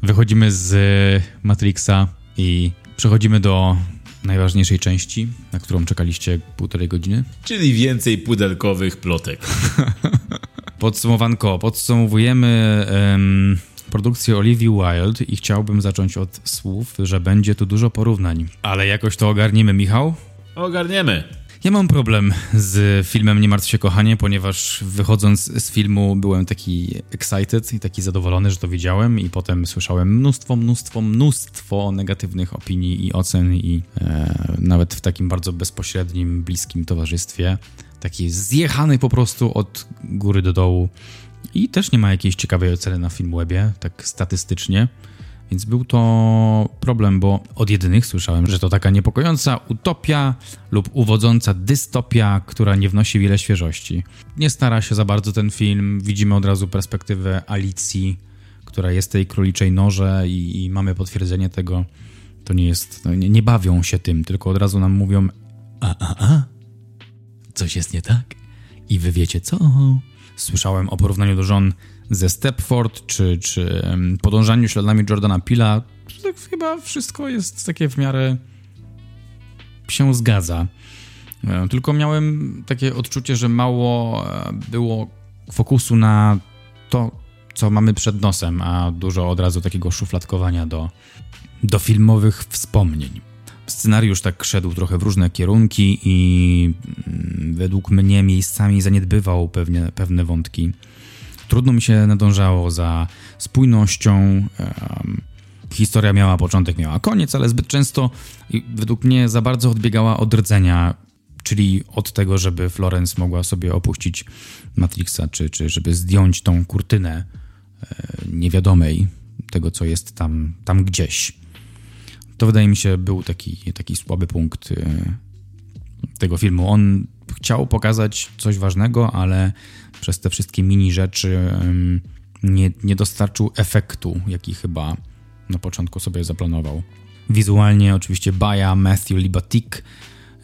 Wychodzimy z Matrixa i przechodzimy do najważniejszej części, na którą czekaliście półtorej godziny. Czyli więcej pudelkowych plotek. <laughs> Podsumowanko. Podsumowujemy um, produkcję Olivia Wilde i chciałbym zacząć od słów, że będzie tu dużo porównań. Ale jakoś to ogarniemy, Michał? Ogarniemy. Ja mam problem z filmem Nie martw się kochanie, ponieważ wychodząc z filmu byłem taki excited i taki zadowolony, że to widziałem i potem słyszałem mnóstwo, mnóstwo, mnóstwo negatywnych opinii i ocen i e, nawet w takim bardzo bezpośrednim, bliskim towarzystwie. Taki zjechany po prostu od góry do dołu i też nie ma jakiejś ciekawej oceny na Filmwebie, tak statystycznie. Więc był to problem, bo od jedynych słyszałem, że to taka niepokojąca utopia lub uwodząca dystopia, która nie wnosi wiele świeżości. Nie stara się za bardzo ten film, widzimy od razu perspektywę Alicji, która jest tej króliczej noże i, i mamy potwierdzenie tego. To nie jest, nie, nie bawią się tym, tylko od razu nam mówią a, a, a, coś jest nie tak i wy wiecie co. Słyszałem o porównaniu do żon ze Stepford, czy, czy podążaniu śladami Jordana Pila, tak chyba wszystko jest takie w miarę się zgadza. E, tylko miałem takie odczucie, że mało e, było fokusu na to, co mamy przed nosem, a dużo od razu takiego szufladkowania do, do filmowych wspomnień. Scenariusz tak szedł trochę w różne kierunki i mm, według mnie miejscami zaniedbywał pewnie, pewne wątki. Trudno mi się nadążało za spójnością. Historia miała początek, miała koniec, ale zbyt często według mnie za bardzo odbiegała od rdzenia, czyli od tego, żeby Florence mogła sobie opuścić Matrixa, czy, czy żeby zdjąć tą kurtynę e, niewiadomej, tego co jest tam, tam gdzieś. To wydaje mi się był taki, taki słaby punkt e, tego filmu. On chciał pokazać coś ważnego, ale przez te wszystkie mini rzeczy nie, nie dostarczył efektu, jaki chyba na początku sobie zaplanował. Wizualnie oczywiście Baja Matthew Libatik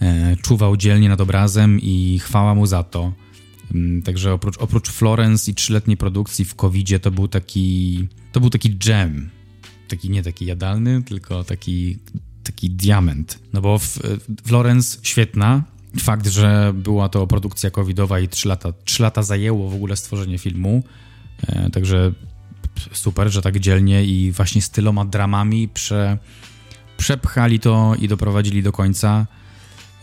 e, czuwał dzielnie nad obrazem i chwała mu za to. Także oprócz, oprócz Florence i trzyletniej produkcji w covid to był taki to był taki gem. Taki nie taki jadalny, tylko taki taki diament. No bo Florence świetna. Fakt, że była to produkcja covidowa i 3 lata, 3 lata zajęło w ogóle stworzenie filmu. E, także super, że tak dzielnie i właśnie z tyloma dramami prze, przepchali to i doprowadzili do końca.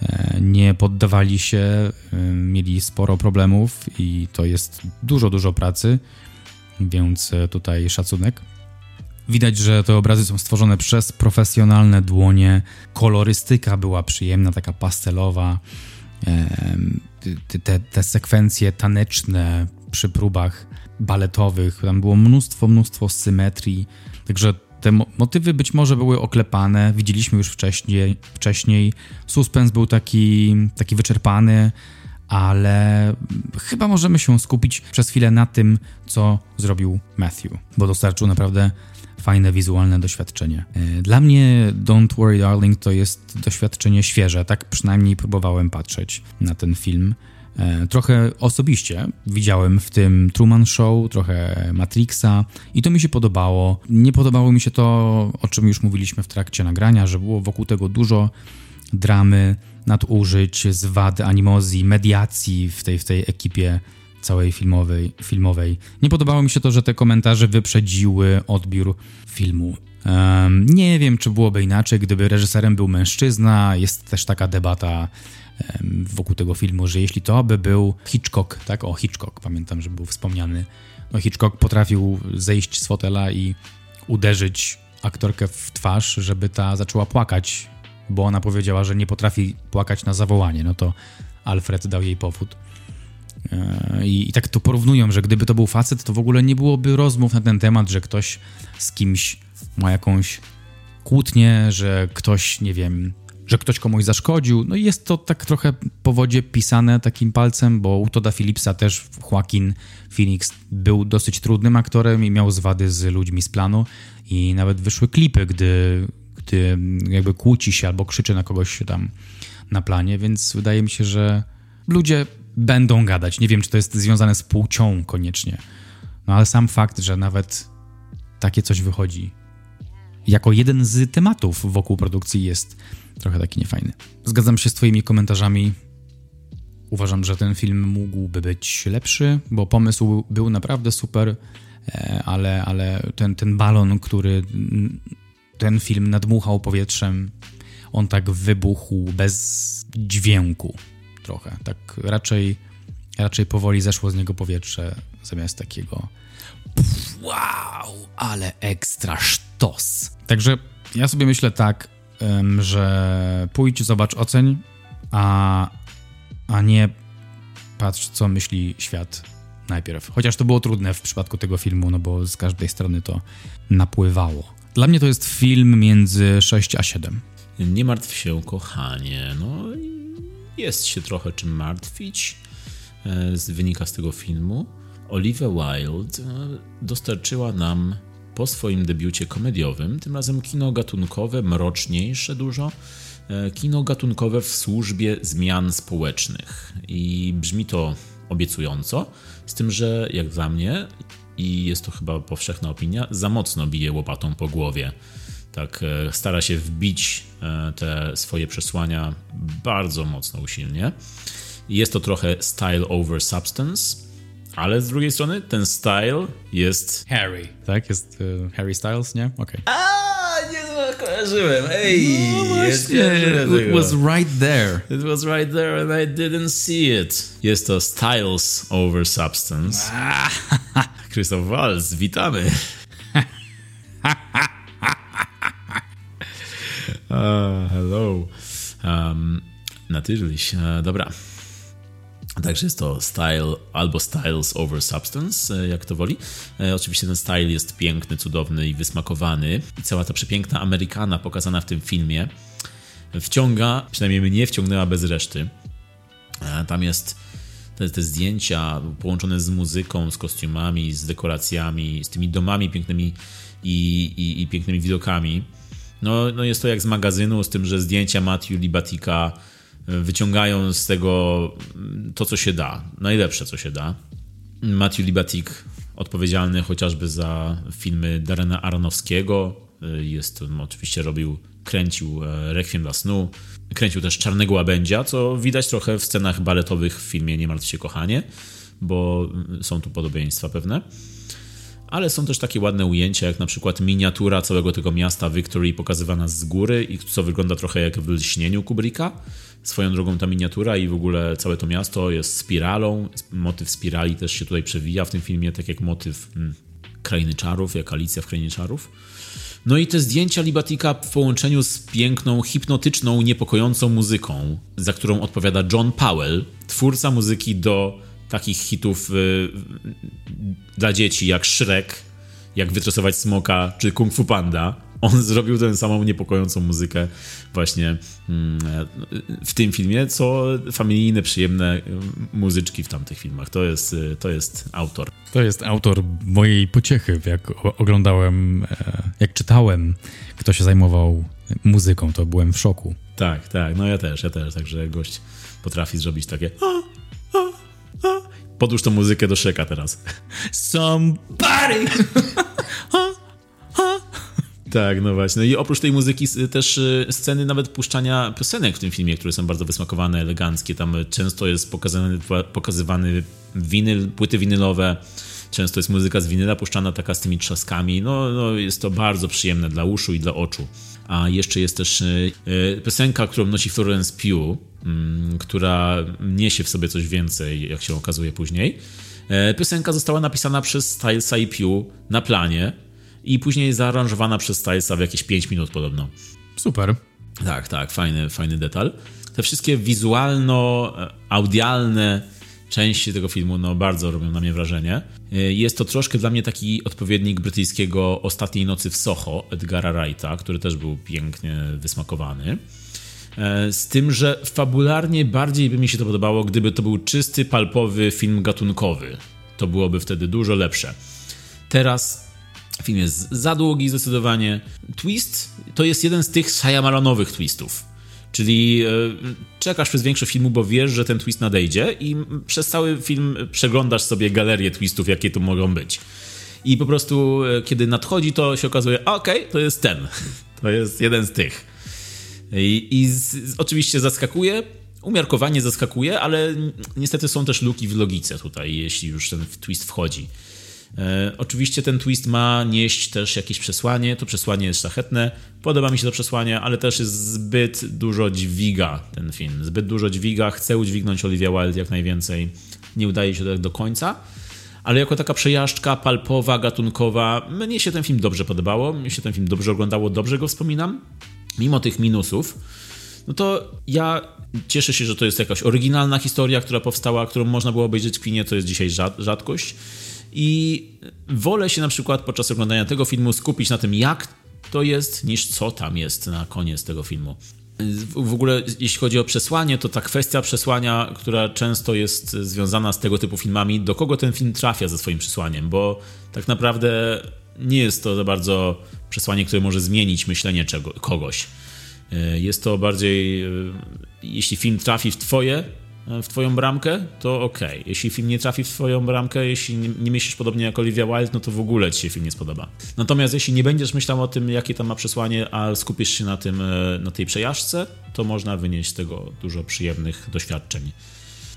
E, nie poddawali się, e, mieli sporo problemów i to jest dużo, dużo pracy, więc tutaj szacunek. Widać, że te obrazy są stworzone przez profesjonalne dłonie. Kolorystyka była przyjemna, taka pastelowa. Te, te, te sekwencje taneczne przy próbach baletowych, tam było mnóstwo, mnóstwo symetrii, także te motywy być może były oklepane, widzieliśmy już wcześniej, wcześniej. Suspens był taki, taki wyczerpany, ale chyba możemy się skupić przez chwilę na tym, co zrobił Matthew, bo dostarczył naprawdę fajne wizualne doświadczenie. E, dla mnie Don't Worry Darling to jest doświadczenie świeże, tak przynajmniej próbowałem patrzeć na ten film. E, trochę osobiście widziałem w tym Truman Show, trochę Matrixa i to mi się podobało. Nie podobało mi się to, o czym już mówiliśmy w trakcie nagrania, że było wokół tego dużo dramy, nadużyć, zwad, animozji, mediacji w tej, w tej ekipie całej filmowej, filmowej. Nie podobało mi się to, że te komentarze wyprzedziły odbiór filmu. Um, nie wiem, czy byłoby inaczej, gdyby reżyserem był mężczyzna. Jest też taka debata wokół tego filmu, że jeśli to by był Hitchcock, tak? O, Hitchcock, pamiętam, że był wspomniany. No, Hitchcock potrafił zejść z fotela i uderzyć aktorkę w twarz, żeby ta zaczęła płakać, bo ona powiedziała, że nie potrafi płakać na zawołanie. No to Alfred dał jej powód. E, I, I, tak to porównują, że gdyby to był facet, to w ogóle nie byłoby rozmów na ten temat, że ktoś z kimś ma jakąś kłótnię, że ktoś, nie wiem, że ktoś komuś zaszkodził. No i jest to tak trochę po wodzie pisane takim palcem, bo u Toda Phillipsa też Joaquin Phoenix był dosyć trudnym aktorem i miał zwady z ludźmi z planu i nawet wyszły klipy, gdy, gdy jakby kłóci się albo krzyczy na kogoś tam na planie, więc wydaje mi się, że ludzie będą gadać. Nie wiem, czy to jest związane z płcią koniecznie, no ale sam fakt, że nawet takie coś wychodzi jako jeden z tematów wokół produkcji jest trochę taki niefajny. Zgadzam się z Twoimi komentarzami. Uważam, że ten film mógłby być lepszy, bo pomysł był naprawdę super, e, ale, ale ten, ten balon, który ten film nadmuchał powietrzem, on tak wybuchł bez dźwięku trochę. Tak raczej, raczej powoli zeszło z niego powietrze zamiast takiego wow, ale ekstra sztos. Także ja sobie myślę tak, że pójdź, zobacz, oceń, a, a nie patrz, co myśli świat najpierw. Chociaż to było trudne w przypadku tego filmu, no bo z każdej strony to napływało. Dla mnie to jest film między 6 a 7. Nie martw się, kochanie. No, jest się trochę czym martwić. E, wynika z tego filmu. Olivia Wilde e, dostarczyła nam po swoim debiucie komediowym, tym razem kino gatunkowe, mroczniejsze dużo, e, kino gatunkowe w służbie zmian społecznych. I brzmi to obiecująco, z tym, że jak dla mnie, i jest to chyba powszechna opinia, za mocno bije łopatą po głowie. Tak, stara się wbić te swoje przesłania bardzo mocno usilnie. Jest to trochę style over substance, ale z drugiej strony ten style jest... Harry. Tak? Jest uh, Harry Styles, nie? Okej. Okay. A, nie, no, kojarzyłem. Ej, no jest It was right there. It was right there and I didn't see it. Jest to Styles over Substance. <laughs> Christoph Waltz, witamy. Hello. Um, dobra. Także jest to style albo styles over substance, e, jak to woli. E, oczywiście ten style jest piękny, cudowny i wysmakowany. I cała ta przepiękna Amerykana pokazana w tym filmie wciąga, przynajmniej mnie wciągnęła bez reszty. E, tam jest te, te zdjęcia połączone z muzyką, z kostiumami, z dekoracjami, z tymi domami pięknymi i, i, i pięknymi widokami. No, no jest to jak z magazynu, z tym, że zdjęcia Matthew Libatika wyciągają z tego to, co się da, najlepsze, co się da. Matthew Libatik, odpowiedzialny chociażby za filmy Darena Aronowskiego, jest, no, oczywiście robił, kręcił e, Requiem dla snu, kręcił też Czarnego Łabędzia, co widać trochę w scenach baletowych w filmie Nie martw się kochanie, bo są tu podobieństwa pewne. Ale są też takie ładne ujęcia, jak na przykład miniatura całego tego miasta Victory pokazywana z góry i co wygląda trochę jak w lśnieniu Kubricka Swoją drogą ta miniatura i w ogóle całe to miasto jest spiralą. Motyw spirali też się tutaj przewija w tym filmie, tak jak motyw hmm, Krainy Czarów, jak Alicja w Krainie Czarów. No i te zdjęcia Libatika w połączeniu z piękną, hipnotyczną, niepokojącą muzyką, za którą odpowiada John Powell, twórca muzyki do takich hitów yy, dla dzieci jak Shrek, jak Wytresować Smoka czy Kung Fu Panda on zrobił tę samą niepokojącą muzykę właśnie mm, w tym filmie, co familijne, przyjemne muzyczki w tamtych filmach. To jest, to jest autor. To jest autor mojej pociechy, jak oglądałem, e, jak czytałem, kto się zajmował muzyką, to byłem w szoku. Tak, tak, no ja też, ja też, także gość potrafi zrobić takie Podłóż tą muzykę do szeka teraz. Somebody! Tak, no właśnie. No i oprócz tej muzyki też y, sceny nawet puszczania piosenek w tym filmie, które są bardzo wysmakowane, eleganckie. Tam często jest pokazany, pokazywany winyl, płyty winylowe. Często jest muzyka z winyla puszczana taka z tymi trzaskami. No, no jest to bardzo przyjemne dla uszu i dla oczu. A jeszcze jest też y, y, piosenka, którą nosi Florence Pugh, mm, która niesie w sobie coś więcej, jak się okazuje później. E, piosenka została napisana przez Stylesa i Pugh na planie i później zaaranżowana przez Stylesa w jakieś 5 minut podobno. Super. Tak, tak, fajny, fajny detal. Te wszystkie wizualno-audialne części tego filmu no, bardzo robią na mnie wrażenie. Jest to troszkę dla mnie taki odpowiednik brytyjskiego Ostatniej Nocy w Soho Edgara Wrighta, który też był pięknie wysmakowany. E, z tym, że fabularnie bardziej by mi się to podobało, gdyby to był czysty, palpowy film gatunkowy. To byłoby wtedy dużo lepsze. Teraz Film jest za długi zdecydowanie. Twist to jest jeden z tych Shyamalanowych twistów. Czyli e, czekasz przez większość filmu, bo wiesz, że ten twist nadejdzie i przez cały film przeglądasz sobie galerię twistów, jakie tu mogą być. I po prostu, e, kiedy nadchodzi, to się okazuje, okej, okay, to jest ten. <laughs> To jest jeden z tych. I, i z, oczywiście zaskakuje, umiarkowanie zaskakuje, ale niestety są też luki w logice tutaj, jeśli już ten twist wchodzi. E, oczywiście ten twist ma nieść też jakieś przesłanie. To przesłanie jest szlachetne. Podoba mi się to przesłanie, ale też jest zbyt dużo dźwiga ten film. Zbyt dużo dźwiga. Chcę udźwignąć Olivia Wilde jak najwięcej. Nie udaje się tak do końca. Ale jako taka przejażdżka palpowa, gatunkowa, mnie się ten film dobrze podobało. Mnie się ten film dobrze oglądało, dobrze go wspominam. Mimo tych minusów, no to ja cieszę się, że to jest jakaś oryginalna historia, która powstała, którą można było obejrzeć w kinie, to jest dzisiaj rzadkość. I wolę się na przykład podczas oglądania tego filmu skupić na tym, jak to jest, niż co tam jest na koniec tego filmu. W ogóle, jeśli chodzi o przesłanie, to ta kwestia przesłania, która często jest związana z tego typu filmami, do kogo ten film trafia ze swoim przesłaniem, bo tak naprawdę nie jest to za bardzo przesłanie, które może zmienić myślenie czego, kogoś. Jest to bardziej, jeśli film trafi w Twoje E, w twoją bramkę, to ok. Jeśli film nie trafi w twoją bramkę, jeśli nie, nie myślisz podobnie jak Olivia Wilde, no to w ogóle ci się film nie spodoba. Natomiast jeśli nie będziesz myślał o tym, jakie tam ma przesłanie, a skupisz się na tym, e, na tej przejażdżce, to można wynieść z tego dużo przyjemnych doświadczeń.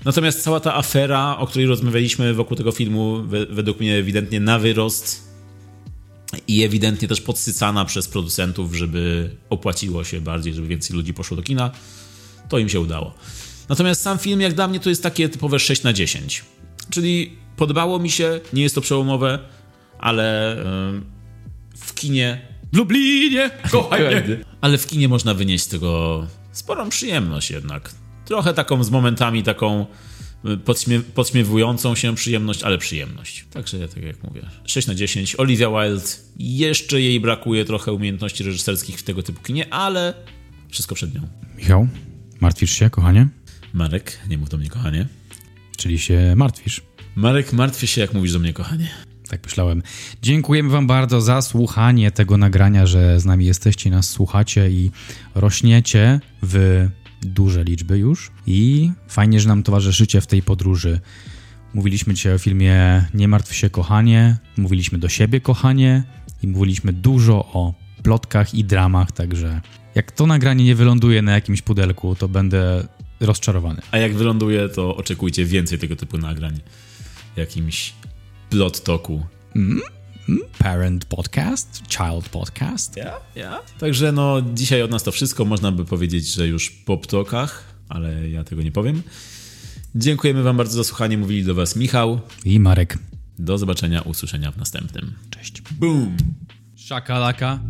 Natomiast cała ta afera, o której rozmawialiśmy wokół tego filmu, według mnie ewidentnie na wyrost i ewidentnie też podsycana przez producentów, żeby opłaciło się bardziej, żeby więcej ludzi poszło do kina. To im się udało. Natomiast sam film, jak dla mnie, to jest takie typowe 6 na 10. Czyli podobało mi się, nie jest to przełomowe, ale yy, w kinie. W Lublinie! <laughs> Kochaj Ale w kinie można wynieść z tego sporą przyjemność jednak. Trochę taką z momentami taką podśmie podśmiewującą się przyjemność, ale przyjemność. Także tak jak mówię, 6 na 10. Olivia Wilde, jeszcze jej brakuje trochę umiejętności reżyserskich w tego typu kinie, ale wszystko przed nią. Michał, martwisz się, kochanie? Marek, nie mów do mnie, kochanie. Czyli się martwisz. Marek, martwię się, jak mówisz do mnie, kochanie. Tak myślałem. Dziękujemy Wam bardzo za słuchanie tego nagrania, że z nami jesteście, nas słuchacie i rośniecie w duże liczby już i fajnie, że nam towarzyszycie w tej podróży. Mówiliśmy dzisiaj o filmie Nie martw się kochanie, mówiliśmy do siebie kochanie i mówiliśmy dużo o plotkach i dramach, także jak to nagranie nie wyląduje na jakimś pudelku, to będę rozczarowany. A jak wyląduje, to oczekujcie więcej tego typu nagrań. Jakimś plot toku. Mm? Mm? Parent podcast? Child podcast? Ja, yeah. Yeah. Także no, dzisiaj od nas to wszystko. Można by powiedzieć, że już po ptokach, ale ja tego nie powiem. Dziękujemy Wam bardzo za słuchanie. Mówili do Was Michał i Marek. Do zobaczenia, usłyszenia w następnym. Cześć. Boom! Szakalaka.